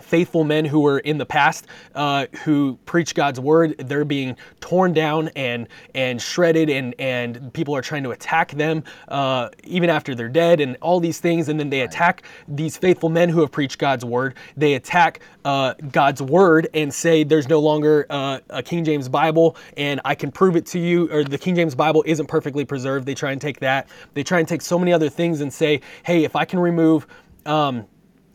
faithful men who were in the past uh, who preach God's word. They're being torn down and and shredded, and and people are trying to attack them uh, even after they're dead, and all these things. And then they attack these faithful men who have preached God's word. They attack uh, God's word and say there's no longer uh, a King James Bible, and I can prove it to you, or the King James Bible isn't perfectly preserved. They try and take that. They try and take so many other things and say, hey, if I can remove um,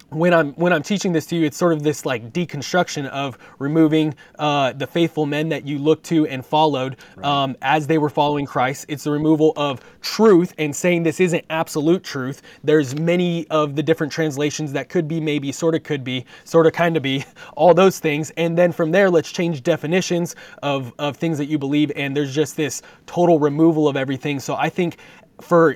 when I'm when I'm teaching this to you, it's sort of this like deconstruction of removing uh, the faithful men that you looked to and followed right. um, as they were following Christ. It's the removal of truth and saying this isn't absolute truth. There's many of the different translations that could be, maybe, sort of, could be, sort of, kind of be, all those things. And then from there, let's change definitions of of things that you believe. And there's just this total removal of everything. So I think for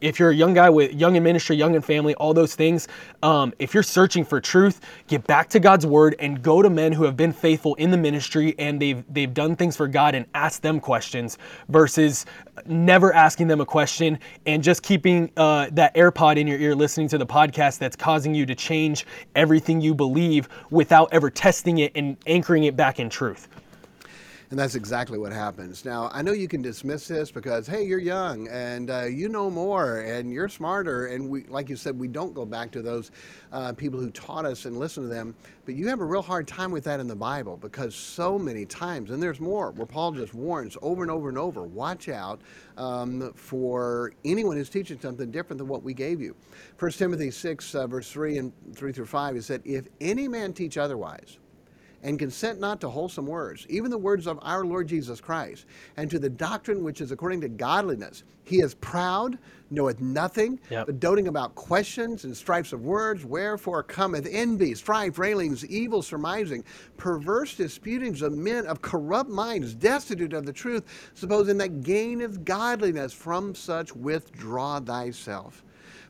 if you're a young guy with young in ministry, young in family, all those things, um, if you're searching for truth, get back to God's word and go to men who have been faithful in the ministry and they've they've done things for God and ask them questions versus never asking them a question and just keeping uh, that AirPod in your ear, listening to the podcast that's causing you to change everything you believe without ever testing it and anchoring it back in truth. And that's exactly what happens. Now, I know you can dismiss this because, hey, you're young and uh, you know more and you're smarter. And we, like you said, we don't go back to those uh, people who taught us and listen to them. But you have a real hard time with that in the Bible because so many times, and there's more, where Paul just warns over and over and over watch out um, for anyone who's teaching something different than what we gave you. 1 Timothy 6, uh, verse 3 and 3 through 5, he said, If any man teach otherwise, and consent not to wholesome words, even the words of our Lord Jesus Christ, and to the doctrine which is according to godliness. He is proud, knoweth nothing, Yep. but doting about questions and strifes of words. Wherefore cometh envy, strife, railings, evil surmising, perverse disputings of men of corrupt minds, destitute of the truth, supposing that gain is godliness. From such withdraw thyself.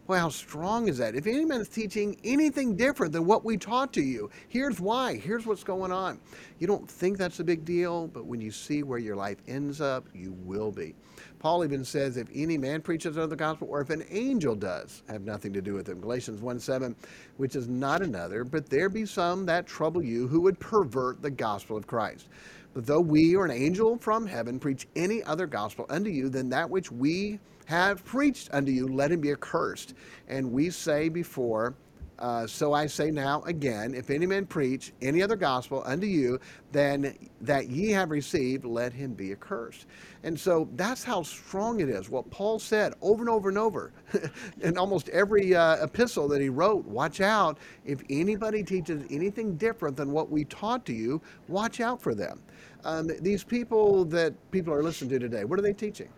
Boy, how strong is that? If any man is teaching anything different than what we taught to you, here's why. Here's what's going on. You don't think that's a big deal, but when you see where your life ends up, you will be. Paul even says, if any man preaches another gospel, or if an angel does, have nothing to do with him. Galatians 1 7, which is not another, but there be some that trouble you who would pervert the gospel of Christ. But though we or an angel from heaven preach any other gospel unto you than that which we have preached unto you, let him be accursed. And we say before, uh, so I say now again, if any man preach any other gospel unto you than that ye have received, let him be accursed. And so that's how strong it is. What Paul said over and over and over in almost every uh, epistle that he wrote watch out. If anybody teaches anything different than what we taught to you, watch out for them. Um, these people that people are listening to today, what are they teaching?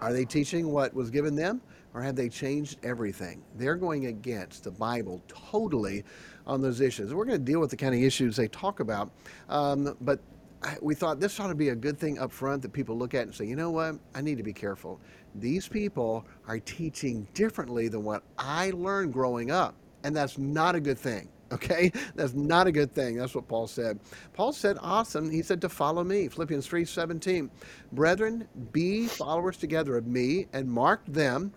Are they teaching what was given them, or have they changed everything? They're going against the Bible totally on those issues. We're going to deal with the kind of issues they talk about, um, but we thought this ought to be a good thing up front that people look at and say, you know what, I need to be careful. These people are teaching differently than what I learned growing up, and that's not a good thing. Okay, that's not a good thing. That's what Paul said. Paul said, awesome. He said to follow me. Philippians 3 17. Brethren, be followers together of me and mark them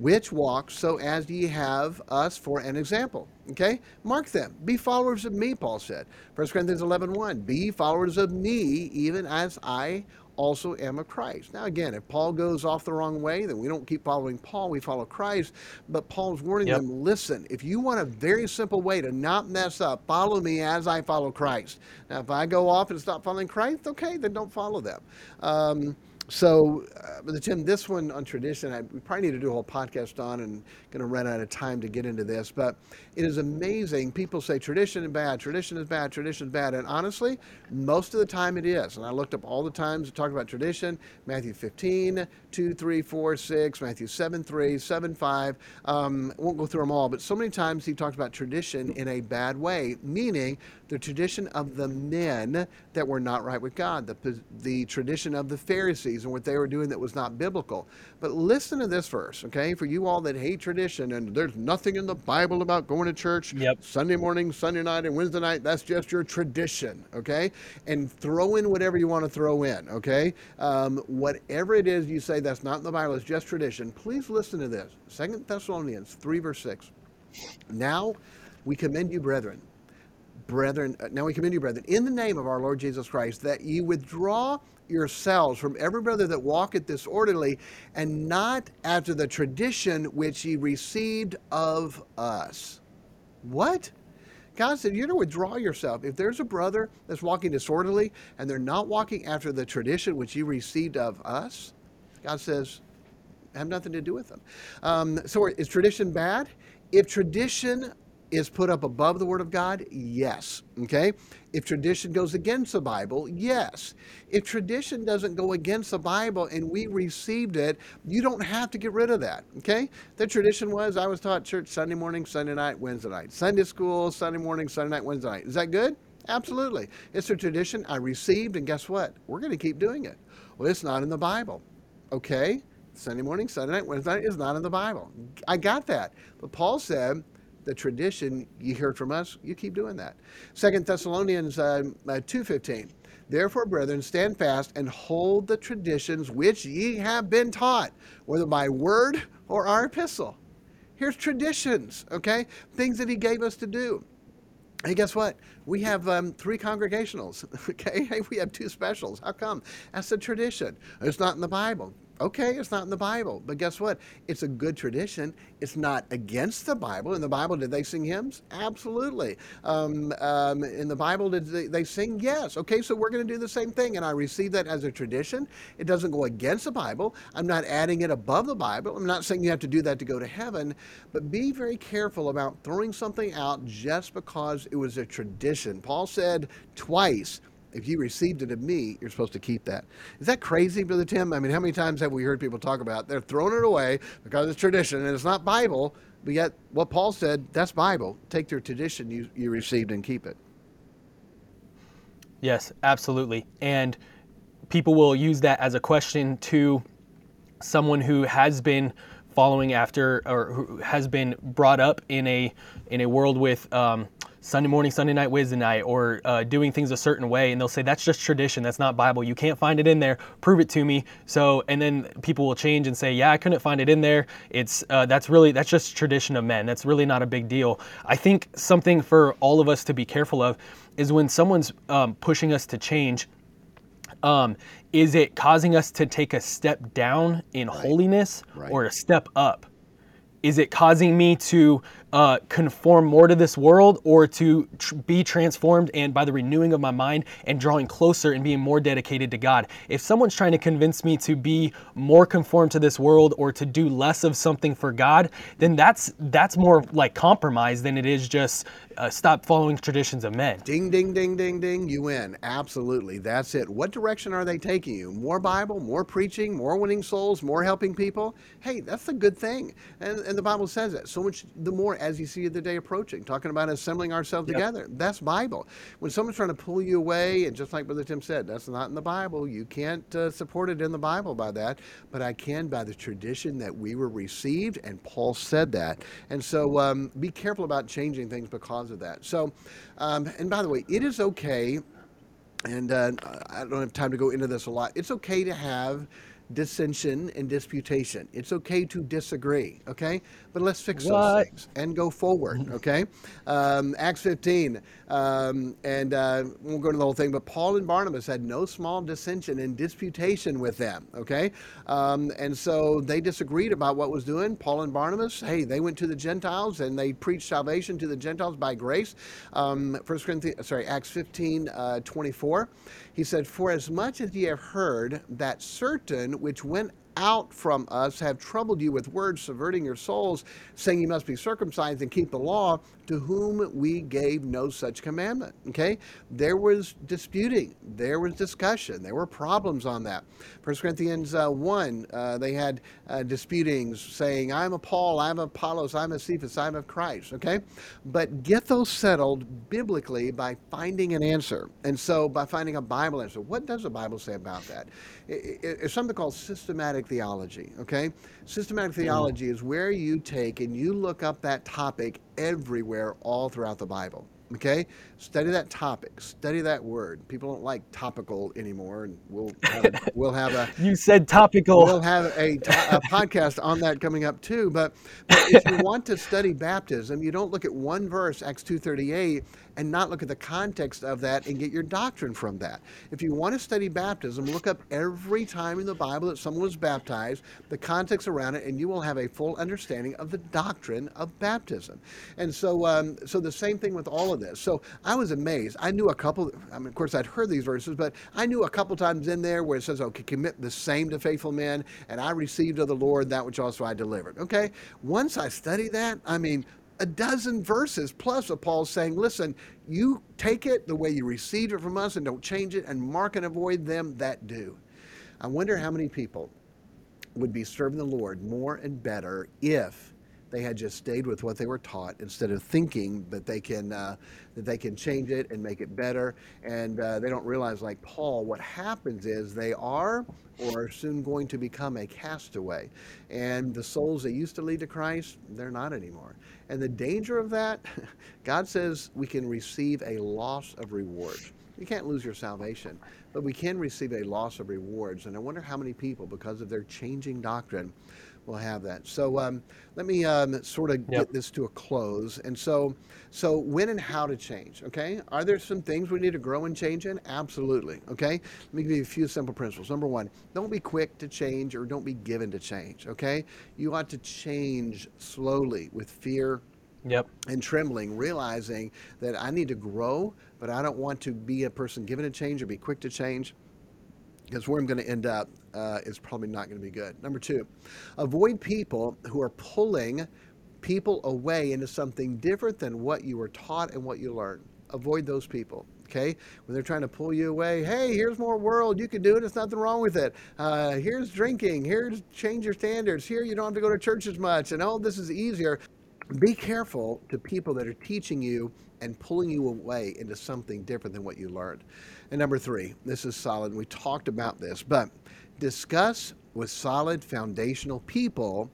which walk so as ye have us for an example. Okay? Mark them. Be followers of me, Paul said. 1 Corinthians 11 1. Be followers of me, even as I also am of Christ. Now, again, if Paul goes off the wrong way, then we don't keep following Paul, we follow Christ. But Paul's warning Yep. them listen, if you want a very simple way to not mess up, follow me as I follow Christ. Now, if I go off and stop following Christ, okay, then don't follow them. Um, so, uh, Tim, this one on tradition, I, we probably need to do a whole podcast on, and going to run out of time to get into this. But it is amazing. People say tradition is bad, tradition is bad, tradition is bad, and honestly, most of the time it is. And I looked up all the times to talk about tradition: Matthew 15, 2, 3, 4, 6, Matthew 7, 3, 7, 5. Um, I won't go through them all, but so many times he talks about tradition in a bad way, meaning the tradition of the men that were not right with God, the, the tradition of the Pharisees and what they were doing that was not biblical. But listen to this verse, okay? For you all that hate tradition and there's nothing in the Bible about going to church Yep. Sunday morning, Sunday night, and Wednesday night, that's just your tradition, okay? And throw in whatever you want to throw in, okay? Um, whatever it is you say that's not in the Bible, it's just tradition. Please listen to this. Second Thessalonians 3, verse 6. Now we commend you, brethren, brethren, uh, now we commend you, brethren, in the name of our Lord Jesus Christ, that ye withdraw yourselves from every brother that walketh disorderly, and not after the tradition which ye received of us. What? God said, You're to withdraw yourself. If there's a brother that's walking disorderly and they're not walking after the tradition which you received of us, God says, have nothing to do with them. Um, so is tradition bad? If tradition is put up above the Word of God, yes. Okay? If tradition goes against the Bible, yes. If tradition doesn't go against the Bible and we received it, you don't have to get rid of that. Okay? The tradition was I was taught church Sunday morning, Sunday night, Wednesday night. Sunday school, Sunday morning, Sunday night, Wednesday night. Is that good? Absolutely. It's a tradition I received, and guess what? We're going to keep doing it. Well, it's not in the Bible. Okay? Sunday morning, Sunday night, Wednesday night is not in the Bible. I got that. But Paul said, the tradition you heard from us, you keep doing that. Second Thessalonians uh, uh, 2.15, Therefore, brethren, stand fast and hold the traditions which ye have been taught, whether by word or our epistle. Here's traditions, okay? Things that he gave us to do. Hey, guess what? We have um, three congregationals. Okay, hey, we have two specials. How come? That's a tradition. It's not in the Bible. Okay, it's not in the Bible, but guess what? It's a good tradition. It's not against the Bible. In the Bible, did they sing hymns? Absolutely. Um, um, in the Bible, did they, they sing? Yes. Okay, so we're going to do the same thing, and I receive that as a tradition. It doesn't go against the Bible. I'm not adding it above the Bible. I'm not saying you have to do that to go to heaven, but be very careful about throwing something out just because it was a tradition. Paul said twice if you received it of me, you're supposed to keep that. Is that crazy, Brother Tim? I mean, how many times have we heard people talk about they're throwing it away because it's tradition and it's not Bible, but yet what Paul said, that's Bible. Take your tradition you, you received and keep it. Yes, absolutely. And people will use that as a question to someone who has been following after or who has been brought up in a in a world with um, Sunday morning, Sunday night, Wednesday night, or uh, doing things a certain way, and they'll say that's just tradition, that's not Bible. You can't find it in there. Prove it to me. So, and then people will change and say, yeah, I couldn't find it in there. It's uh, that's really that's just tradition of men. That's really not a big deal. I think something for all of us to be careful of is when someone's um, pushing us to change. Um, is it causing us to take a step down in right. holiness right. or a step up? Is it causing me to uh, conform more to this world or to tr- be transformed and by the renewing of my mind and drawing closer and being more dedicated to God. If someone's trying to convince me to be more conformed to this world or to do less of something for God, then that's that's more like compromise than it is just uh, stop following traditions of men. Ding, ding, ding, ding, ding. You win. Absolutely. That's it. What direction are they taking you? More Bible, more preaching, more winning souls, more helping people? Hey, that's a good thing. And, and the Bible says that. So much the more as you see the day approaching, talking about assembling ourselves yep. together. That's Bible. When someone's trying to pull you away, and just like Brother Tim said, that's not in the Bible. You can't uh, support it in the Bible by that, but I can by the tradition that we were received, and Paul said that. And so um, be careful about changing things because of that. So, um, and by the way, it is okay, and uh, I don't have time to go into this a lot. It's okay to have dissension and disputation. It's okay to disagree, okay? But let's fix what? those things and go forward, okay? Um, Acts 15, um, and uh, we won't go into the whole thing, but Paul and Barnabas had no small dissension and disputation with them, okay? Um, and so they disagreed about what was doing. Paul and Barnabas, hey, they went to the Gentiles and they preached salvation to the Gentiles by grace. Um, First Corinthians, sorry, Acts 15, uh, 24. He said, For as much as ye have heard that certain which went out from us have troubled you with words, subverting your souls, saying you must be circumcised and keep the law, to whom we gave no such commandment. Okay? There was disputing, there was discussion, there were problems on that. 1 Corinthians uh, 1, uh, they had uh, disputings saying, I'm a Paul, I'm a Apollos, I'm a Cephas, I'm of Christ. Okay? But get those settled biblically by finding an answer. And so by finding a Bible answer. What does the Bible say about that? It's something called systematic theology. Okay? Systematic mm-hmm. theology is where you take and you look up that topic everywhere all throughout the Bible. Okay, study that topic, study that word. People don't like topical anymore, and we'll have, a, we'll have a. you said topical. We'll have a, a podcast on that coming up too. But, but if you want to study baptism, you don't look at one verse, Acts two thirty eight, and not look at the context of that and get your doctrine from that. If you want to study baptism, look up every time in the Bible that someone was baptized, the context around it, and you will have a full understanding of the doctrine of baptism. And so, um, so the same thing with all of this. So I was amazed. I knew a couple. I mean, of course, I'd heard these verses, but I knew a couple times in there where it says, "Okay, commit the same to faithful men," and I received of the Lord that which also I delivered. Okay, once I studied that, I mean, a dozen verses plus of Paul saying, listen, you take it the way you received it from us and don't change it, and mark and avoid them that do. I wonder how many people would be serving the Lord more and better if They had just stayed with what they were taught instead of thinking that they can uh, that they can change it and make it better. And uh, they don't realize, like Paul, what happens is they are or are soon going to become a castaway. And the souls that used to lead to Christ, they're not anymore. And the danger of that, God says we can receive a loss of rewards. You can't lose your salvation, but we can receive a loss of rewards. And I wonder how many people, because of their changing doctrine, will have that. So um, let me um, sort of yep. get this to a close. And so, so when and how to change? Okay, are there some things we need to grow and change in? Absolutely. Okay, let me give you a few simple principles. Number one, don't be quick to change or don't be given to change. Okay, you ought to change slowly with fear Yep. And trembling, realizing that I need to grow, but I don't want to be a person given a change or be quick to change because where I'm going to end up uh, is probably not going to be good. Number two, avoid people who are pulling people away into something different than what you were taught and what you learned. Avoid those people. Okay, when they're trying to pull you away, hey, here's more world. You can do it. There's nothing wrong with it. Uh, here's drinking. Here's change your standards. Here you don't have to go to church as much. And oh, this is easier be careful to people that are teaching you and pulling you away into something different than what you learned. And number three, this is solid. We talked about this, but discuss with solid foundational people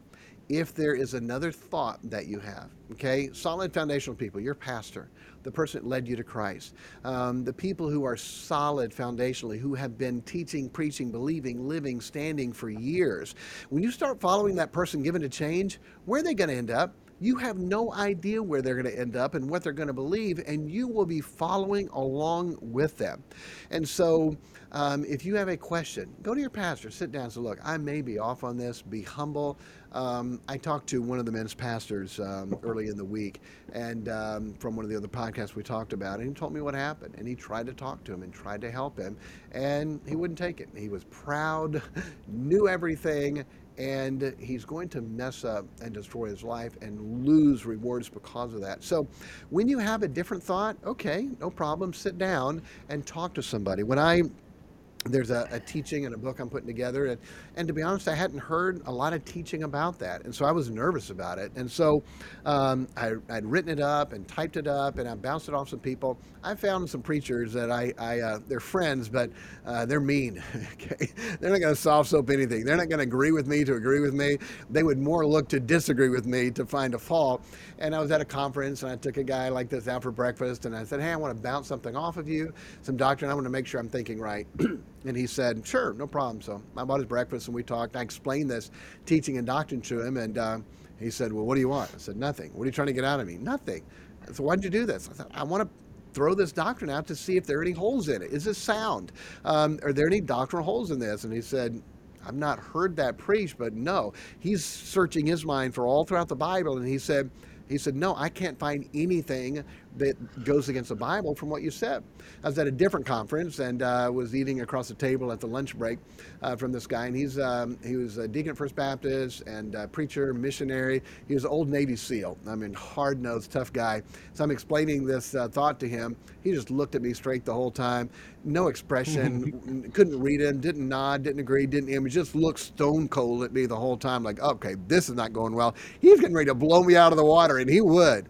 if there is another thought that you have. Okay, solid foundational people, your pastor, the person that led you to Christ, um, the people who are solid foundationally, who have been teaching, preaching, believing, living, standing for years. When you start following that person given to change, where are they going to end up? You have no idea where they're going to end up and what they're going to believe, and you will be following along with them. And so, um, if you have a question, go to your pastor, sit down, and say, Look, I may be off on this, be humble. Um, I talked to one of the men's pastors um, early in the week, and um, from one of the other podcasts we talked about, and he told me what happened. And he tried to talk to him and tried to help him, and he wouldn't take it. He was proud, knew everything, and he's going to mess up and destroy his life and lose rewards because of that. So, when you have a different thought, okay, no problem, sit down and talk to somebody. When I there's a, a, teaching and a book I'm putting together. And, and to be honest, I hadn't heard a lot of teaching about that. And so I was nervous about it. And so um, I, would written it up and typed it up and I bounced it off some people. I found some preachers that I, I uh, they're friends, but uh, they're mean. okay? They're not going to soft soap anything. They're not going to agree with me to agree with me. They would more look to disagree with me to find a fault. And I was at a conference and I took a guy like this out for breakfast and I said, Hey, I want to bounce something off of you, some doctrine. I want to make sure I'm thinking right. And he said, Sure, no problem. So I bought his breakfast and we talked. I explained this teaching and doctrine to him. And uh, he said, Well, what do you want? I said, Nothing. What are you trying to get out of me? Nothing. So why'd you do this? I said, I want to throw this doctrine out to see if there are any holes in it. Is this sound? Um, are there any doctrinal holes in this? And he said, I've not heard that preached, but no. He's searching his mind for all throughout the Bible, and he said, he said, No, I can't find anything that goes against the Bible from what you said. I was at a different conference and uh, was eating across the table at the lunch break uh, from this guy, and he's um, he was a deacon at First Baptist and a preacher, missionary. He was an old Navy SEAL. I mean, hard nosed, tough guy. So I'm explaining this uh, thought to him. He just looked at me straight the whole time, no expression, couldn't read him, didn't nod, didn't agree, didn't even just looked stone cold at me the whole time, like, okay, this is not going well. He's getting ready to blow me out of the water, and he would.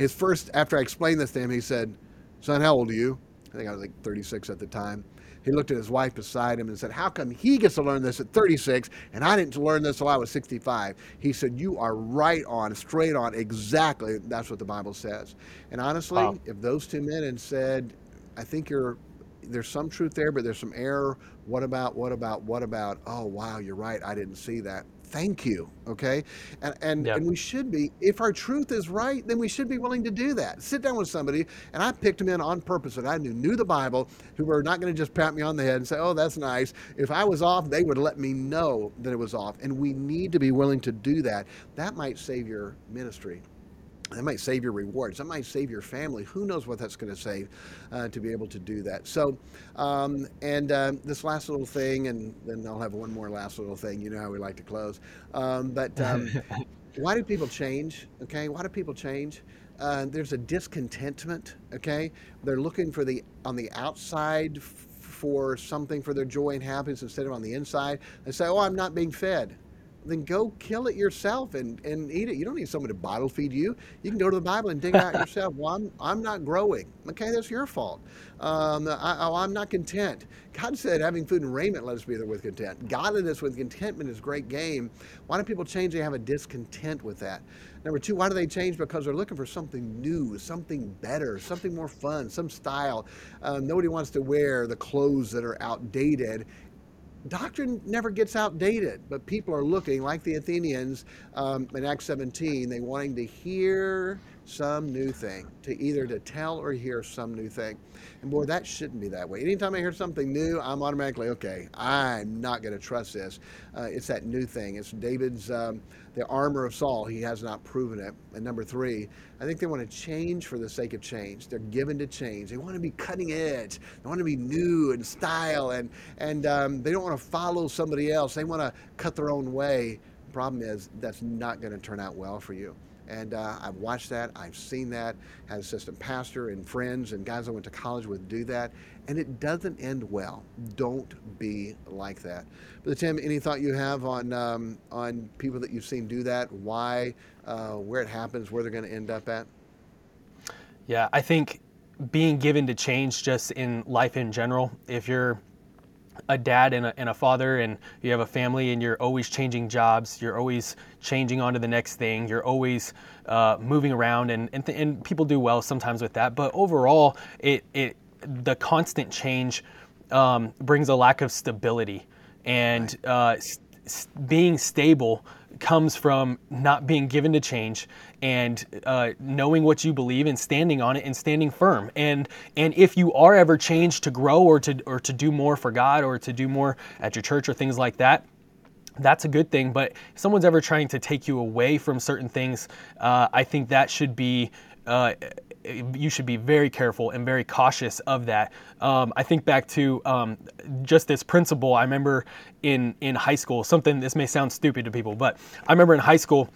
His first, after I explained this to him, he said, Son, how old are you? I think I was like 36 at the time. He looked at his wife beside him and said, How come he gets to learn this at 36 and I didn't learn this till I was 65? He said, You are right on, straight on, exactly. That's what the Bible says. And honestly, wow. if those two men had said, I think you're there's some truth there, but there's some error. What about, what about, what about? Oh, wow, you're right. I didn't see that thank you okay? And and, yep. and we should be if our truth is right then we should be willing to do that. Sit down with somebody and i picked them in on purpose that i knew knew the bible who were not going to just pat me on the head and say oh that's nice. If i was off they would let me know that it was off and we need to be willing to do that. That might save your ministry that might save your rewards. That might save your family. Who knows what that's going to save uh, to be able to do that. So, um, and uh, this last little thing, and then I'll have one more last little thing. You know how we like to close. Um, but um, why do people change? Okay, why do people change? Uh, there's a discontentment. Okay, they're looking for the on the outside for something for their joy and happiness instead of on the inside. They say, "Oh, I'm not being fed." Then go kill it yourself and, and eat it. You don't need someone to bottle feed you. You can go to the Bible and dig it out yourself. Well, I'm, I'm not growing. Okay, that's your fault. Um, I, I'm not content. God said, having food and raiment, let us be there with content. Godliness with contentment is great game. Why do people change? They have a discontent with that. Number two, why do they change? Because they're looking for something new, something better, something more fun, some style. Um, nobody wants to wear the clothes that are outdated doctrine never gets outdated, but people are looking, like the Athenians um, in Acts 17, they wanting to hear some new thing, to either to tell or hear some new thing. And boy, that shouldn't be that way. Anytime I hear something new, I'm automatically, okay, I'm not going to trust this. Uh, it's that new thing. It's David's, um, the armor of Saul. He has not proven it. And number three, I think they want to change for the sake of change. They're given to change. They want to be cutting edge. They want to be new and style, and and um, they don't want to follow somebody else. They want to cut their own way. Problem is, that's not going to turn out well for you. And uh, I've watched that. I've seen that. Had assistant pastor and friends and guys I went to college with do that, and it doesn't end well. Don't be like that. But Tim, any thought you have on um, on people that you've seen do that? Why, uh, where it happens, where they're going to end up at? Yeah, I think being given to change just in life in general. If you're a dad and a, and a father and you have a family and you're always changing jobs you're always changing on to the next thing you're always uh, moving around and, and, th- and people do well sometimes with that. But overall it, it the constant change um, brings a lack of stability and uh, s- being stable comes from not being given to change and uh, knowing what you believe and standing on it and standing firm. And and if you are ever changed to grow or to or to do more for God or to do more at your church or things like that, that's a good thing. But if someone's ever trying to take you away from certain things, uh, I think that should be. Uh, you should be very careful and very cautious of that. Um, I think back to um, just this principle. I remember in in high school something. This may sound stupid to people, but I remember in high school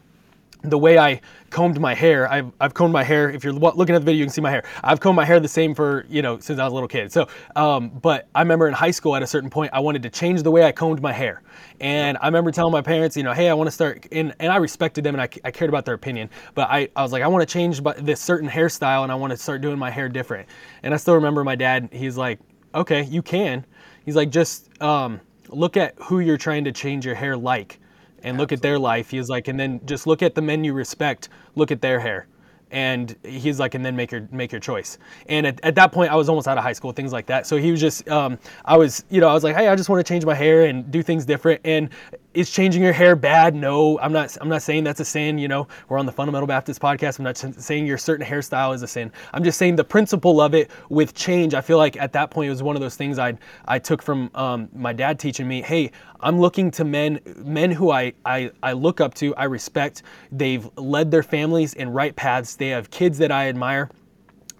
the way I combed my hair, I've, I've combed my hair. If you're looking at the video, you can see my hair. I've combed my hair the same for, you know, since I was a little kid. So, um, but I remember in high school at a certain point, I wanted to change the way I combed my hair. And I remember telling my parents, you know, hey, I want to start, and, and I respected them and I, I cared about their opinion. But I, I was like, I want to change this certain hairstyle and I want to start doing my hair different. And I still remember my dad, he's like, okay, you can. He's like, just um, look at who you're trying to change your hair like and look at their life. He's like, and then just look at the men you respect, look at their hair. And he's like, and then make your make your choice. And at, at that point, I was almost out of high school, things like that. So he was just, um, I was, you know, I was like, hey, I just want to change my hair and do things different. And is changing your hair bad? No, I'm not. I'm not saying that's a sin. You know, we're on the Fundamental Baptist podcast. I'm not saying your certain hairstyle is a sin. I'm just saying the principle of it with change. I feel like at that point it was one of those things I I took from um, my dad teaching me. Hey, I'm looking to men men who I, I I look up to. I respect. They've led their families in right paths. They have kids that I admire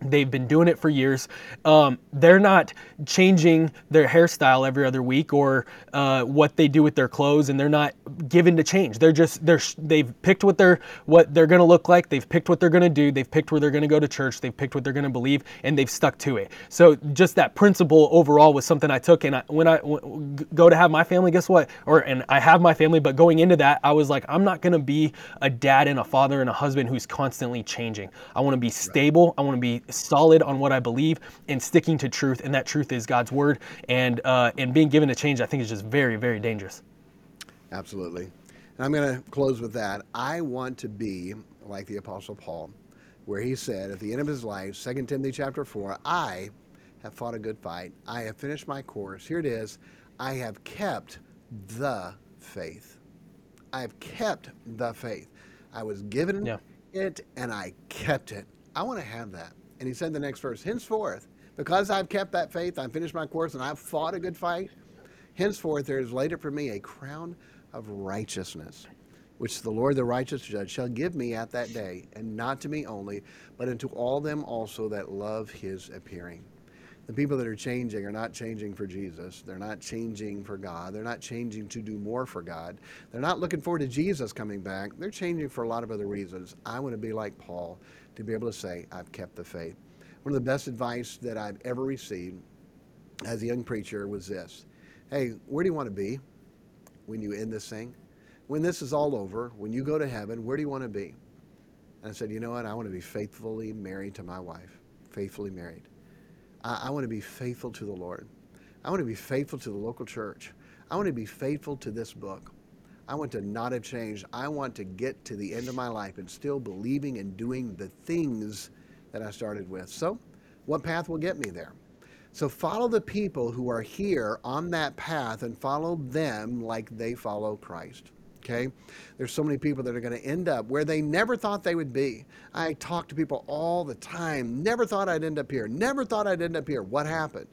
They've been doing it for years. Um, they're not changing their hairstyle every other week or uh, what they do with their clothes, and they're not given to change. They're just they're they've picked what they're what they're going to look like. They've picked what they're going to do. They've picked where they're going to go to church. They've picked what they're going to believe, and they've stuck to it. So just that principle overall was something I took. And I, when I w- go to have my family, guess what? Or and I have my family, but going into that, I was like, I'm not going to be a dad and a father and a husband who's constantly changing. I want to be stable. I want to be solid on what I believe and sticking to truth, and that truth is God's word. And uh, and being given a change, I think is just very, very dangerous. Absolutely. And I'm going to close with that. I want to be like the Apostle Paul, where he said at the end of his life, 2 Timothy chapter 4, I have fought a good fight. I have finished my course. Here it is. I have kept the faith. I have kept the faith. I was given yeah. it and I kept it. I want to have that. And he said the next verse, henceforth, because I've kept that faith, I've finished my course, and I've fought a good fight, henceforth there is laid up for me a crown of righteousness, which the Lord, the righteous judge, shall give me at that day, and not to me only, but unto all them also that love his appearing. The people that are changing are not changing for Jesus. They're not changing for God. They're not changing to do more for God. They're not looking forward to Jesus coming back. They're changing for a lot of other reasons. I want to be like Paul to be able to say, I've kept the faith. One of the best advice that I've ever received as a young preacher was this Hey, where do you want to be when you end this thing? when this is all over, when you go to heaven, where do you want to be? And I said, You know what? I want to be faithfully married to my wife, faithfully married. I, I want to be faithful to the Lord. I want to be faithful to the local church. I want to be faithful to this book. I want to not have changed. I want to get to the end of my life and still believing and doing the things that I started with. So, what path will get me there? So, follow the people who are here on that path and follow them like they follow Christ. Okay? There's so many people that are going to end up where they never thought they would be. I talk to people all the time. Never thought I'd end up here. Never thought I'd end up here. What happened?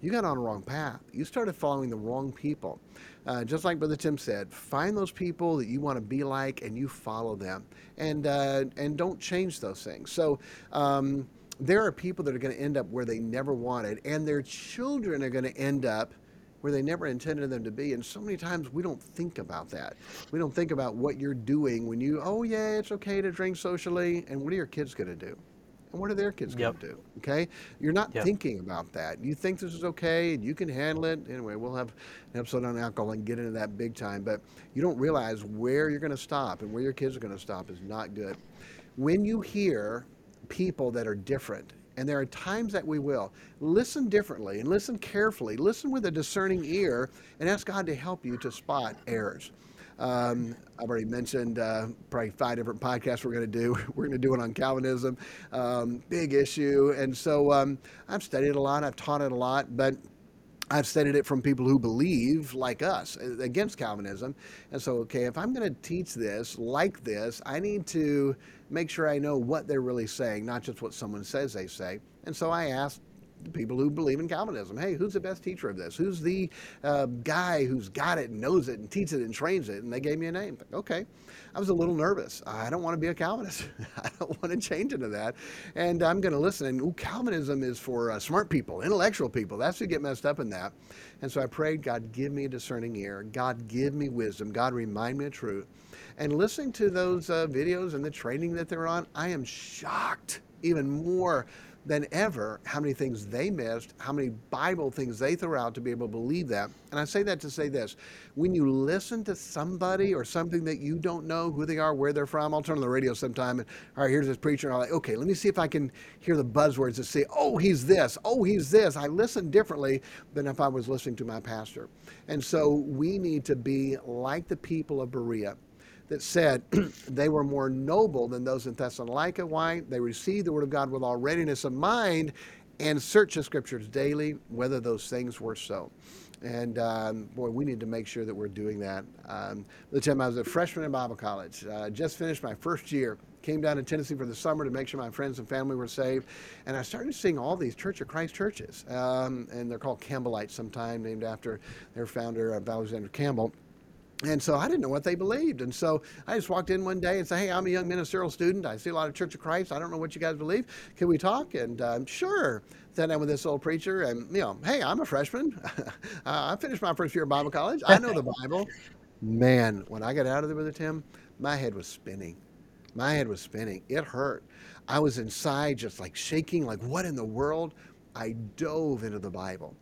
You got on the wrong path. You started following the wrong people. Uh, just like Brother Tim said, find those people that you want to be like and you follow them. And, uh, and don't change those things. So, um, there are people that are going to end up where they never wanted, and their children are going to end up where they never intended them to be. And so many times we don't think about that. We don't think about what you're doing when you, oh, yeah, it's okay to drink socially. And what are your kids going to do? And what are their kids going to do? Okay? You're not yep. thinking about that. You think this is okay and you can handle it. Anyway, we'll have an episode on alcohol and get into that big time. But you don't realize where you're going to stop and where your kids are going to stop is not good. When you hear people that are different and there are times that we will. Listen differently and listen carefully. Listen with a discerning ear and ask God to help you to spot errors. Um, I've already mentioned uh, probably five different podcasts we're going to do. We're going to do it on Calvinism, um, big issue. And so um, I've studied it a lot, I've taught it a lot, but I've studied it from people who believe like us uh, against Calvinism. And so, okay, if I'm going to teach this like this, I need to make sure I know what they're really saying, not just what someone says they say. And so I asked people who believe in Calvinism. Hey, who's the best teacher of this? Who's the uh, guy who's got it and knows it and teaches it and trains it? And they gave me a name. Okay. I was a little nervous. I don't want to be a Calvinist. I don't want to change into that. And I'm going to listen. And ooh, Calvinism is for uh, smart people, intellectual people. That's who get messed up in that. And so I prayed, God, give me a discerning ear. God, give me wisdom. God, remind me of truth. And listening to those uh, videos and the training that they're on, I am shocked even more than ever how many things they missed, how many Bible things they threw out to be able to believe that. And I say that to say this when you listen to somebody or something that you don't know who they are, where they're from, I'll turn on the radio sometime and, all right, here's this preacher. And I'm like, okay, let me see if I can hear the buzzwords that say, oh, he's this, oh, he's this. I listen differently than if I was listening to my pastor. And so we need to be like the people of Berea that said they were more noble than those in Thessalonica. Why? They received the word of God with all readiness of mind and search the scriptures daily, whether those things were so. And um, boy, we need to make sure that we're doing that. Um, the time I was a freshman in Bible college, uh, just finished my first year, came down to Tennessee for the summer to make sure my friends and family were saved. And I started seeing all these Church of Christ churches. Um, and they're called Campbellites sometime, named after their founder, Alexander Campbell. And so I didn't know what they believed. And so I just walked in one day and said, Hey, I'm a young ministerial student. I see a lot of Church of Christ. I don't know what you guys believe. Can we talk? And um, sure. Sat down with this old preacher and, you know, hey, I'm a freshman. uh, I finished my first year of Bible college. I know the Bible. Man, when I got out of there with him, my head was spinning. My head was spinning. It hurt. I was inside just like shaking, like, what in the world? I dove into the Bible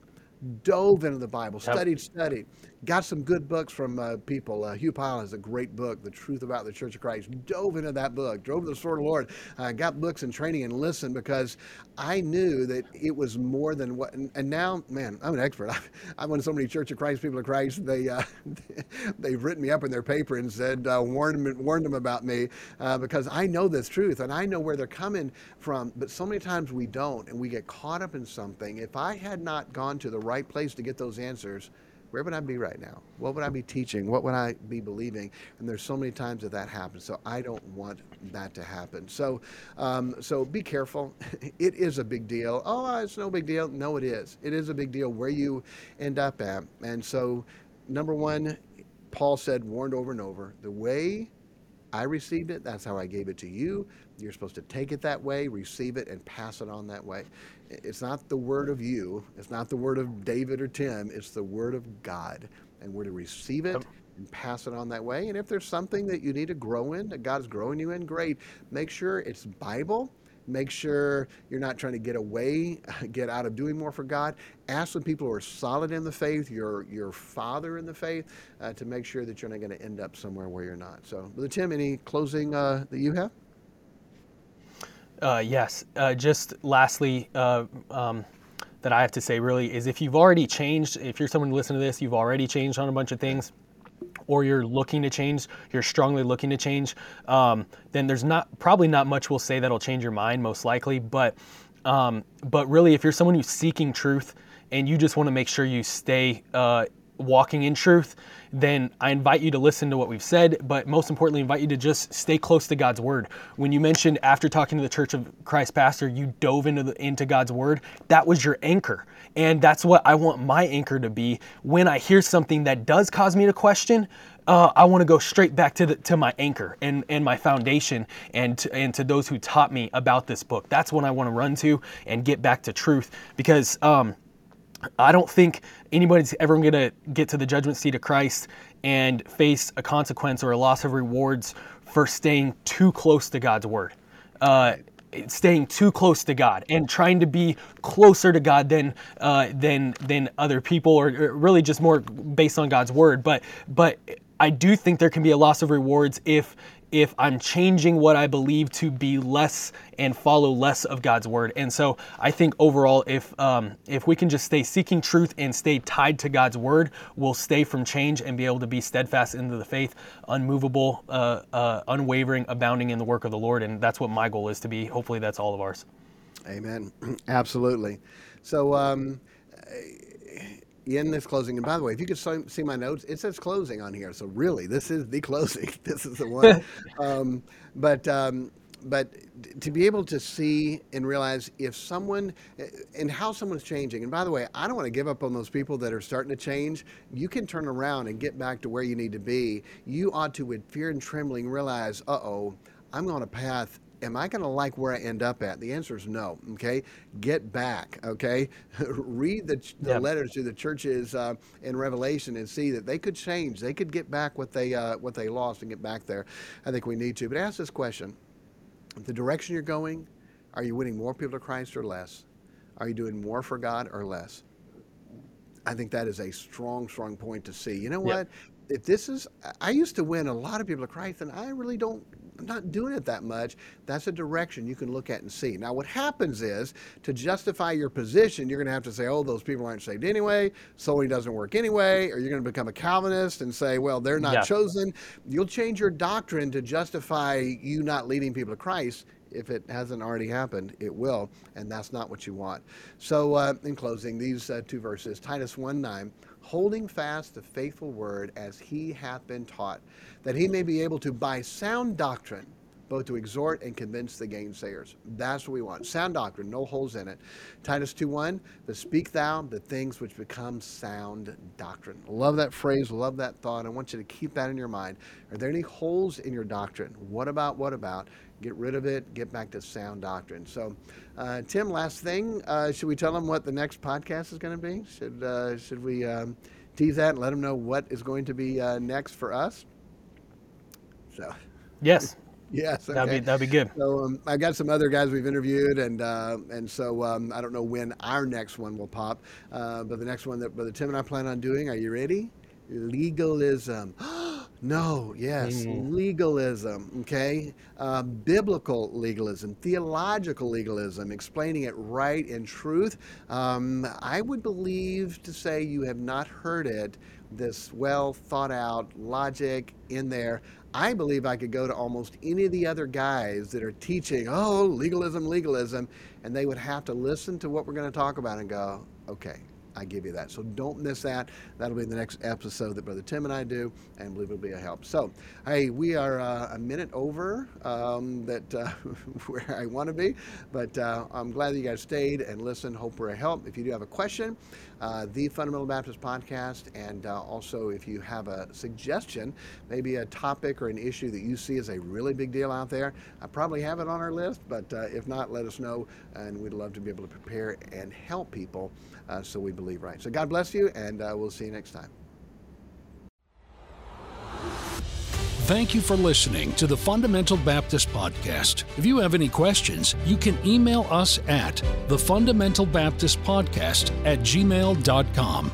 dove into the Bible, studied, studied, got some good books from uh, people. Uh, Hugh Pyle has a great book, The Truth About the Church of Christ. Dove into that book, drove to the Sword of the Lord, uh, got books and training and listened because I knew that it was more than what. And, and now, man, I'm an expert. I've, I've won so many Church of Christ, people of Christ. They uh, they've written me up in their paper and said uh, warned them, warned them about me uh, because I know this truth and I know where they're coming from. But so many times we don't, and we get caught up in something. If I had not gone to the right place to get those answers where would I be right now? What would I be teaching? What would I be believing? And there's so many times that that happens. So I don't want that to happen. So, um, so be careful. it is a big deal. Oh, it's no big deal. No, it is. It is a big deal where you end up at. And so, number one, Paul said, warned over and over, the way I received it, that's how I gave it to you. You're supposed to take it that way, receive it, and pass it on that way. It's not the word of you, it's not the word of David or Tim, it's the word of God. And we're to receive it and pass it on that way. And if there's something that you need to grow in, that God's growing you in, great. Make sure it's Bible Make sure you're not trying to get away, get out of doing more for God. Ask some people who are solid in the faith, your your father in the faith, uh, to make sure that you're not going to end up somewhere where you're not. So, Brother Tim, any closing uh, that you have? Uh, yes. Uh, just lastly, uh, um, that I have to say really is if you've already changed, if you're someone listening to this, you've already changed on a bunch of things, or you're looking to change, you're strongly looking to change, um, then there's not probably not much we'll say that'll change your mind, most likely. But um, but really, if you're someone who's seeking truth and you just want to make sure you stay uh, walking in truth, then I invite you to listen to what we've said, but most importantly, invite you to just stay close to God's word. When you mentioned after talking to the Church of Christ pastor, you dove into the, into God's word, that was your anchor. And that's what I want my anchor to be when I hear something that does cause me to question. Uh, I want to go straight back to the, to my anchor and, and my foundation and to, and to those who taught me about this book. That's when I want to run to and get back to truth because um, I don't think anybody's ever going to get to the judgment seat of Christ and face a consequence or a loss of rewards for staying too close to God's word. Uh, staying too close to God and trying to be closer to God than uh, than than other people, or, or really just more based on God's word. But but I do think there can be a loss of rewards if if I'm changing what I believe to be less and follow less of God's word. And so I think overall, if um, if we can just stay seeking truth and stay tied to God's word, we'll stay from change and be able to be steadfast into the faith, unmovable, uh, uh, unwavering, abounding in the work of the Lord. And that's what my goal is to be. Hopefully, that's all of ours. Amen. Absolutely. So. Um, in this closing, and by the way, if you could see my notes, it says closing on here. So really, this is the closing. This is the one. um, but um, but to be able to see and realize if someone and how someone's changing. And by the way, I don't want to give up on those people that are starting to change. You can turn around and get back to where you need to be. You ought to, with fear and trembling, realize, uh oh, I'm on a path am I going to like where I end up at? The answer is no. Okay, get back. Okay, read the, the letters to the churches uh, in Revelation and see that they could change. They could get back what they uh, what they lost and get back there. I think we need to. But ask this question: The direction you're going, are you winning more people to Christ or less? Are you doing more for God or less? I think that is a strong, strong point to see. You know what? If this is, I used to win a lot of people to Christ, and I really don't not doing it that much. That's a direction you can look at and see. Now, what happens is to justify your position, you're going to have to say, oh, those people aren't saved anyway, sowing doesn't work anyway, or you're going to become a Calvinist and say, well, they're not yeah. chosen. You'll change your doctrine to justify you not leading people to Christ if it hasn't already happened, it will, and that's not what you want. So, uh, in closing, these uh, two verses Titus 1 9, holding fast the faithful word as he hath been taught, that he may be able to, by sound doctrine, both to exhort and convince the gainsayers. That's what we want. Sound doctrine, no holes in it. Titus 2.1, but speak thou the things which become sound doctrine. Love that phrase, love that thought. I want you to keep that in your mind. Are there any holes in your doctrine? What about, what about? Get rid of it, get back to sound doctrine. So uh, Tim, last thing, uh, should we tell them what the next podcast is going to be? Should uh, should we um, tease that and let them know what is going to be uh, next for us? So. Yes. Yes, okay. that'd be that'd be good. So um, I got some other guys we've interviewed, and uh, and so um, I don't know when our next one will pop, uh, but the next one that Brother Tim and I plan on doing. Are you ready? Legalism. No, yes, mm. legalism, okay? Uh, biblical legalism, theological legalism, explaining it right in truth. Um, I would believe to say you have not heard it, this well thought out logic in there. I believe I could go to almost any of the other guys that are teaching, oh, legalism, legalism, and they would have to listen to what we're going to talk about and go, okay, I give you that. So don't miss that. That'll be the next episode that Brother Tim and I do, and I believe it'll be a help. So, hey, we are uh, a minute over um, that uh, where I want to be, but uh, I'm glad that you guys stayed and listened. Hope we're a help. If you do have a question, uh, the Fundamental Baptist Podcast, and uh, also if you have a suggestion, maybe a topic or an issue that you see as a really big deal out there, I probably have it on our list, but uh, if not, let us know, and we'd love to be able to prepare and help people uh, so we believe right. So God bless you, and uh, we'll see you next time. Thank you for listening to the Fundamental Baptist Podcast. If you have any questions, you can email us at the Fundamental Baptist Podcast at gmail.com.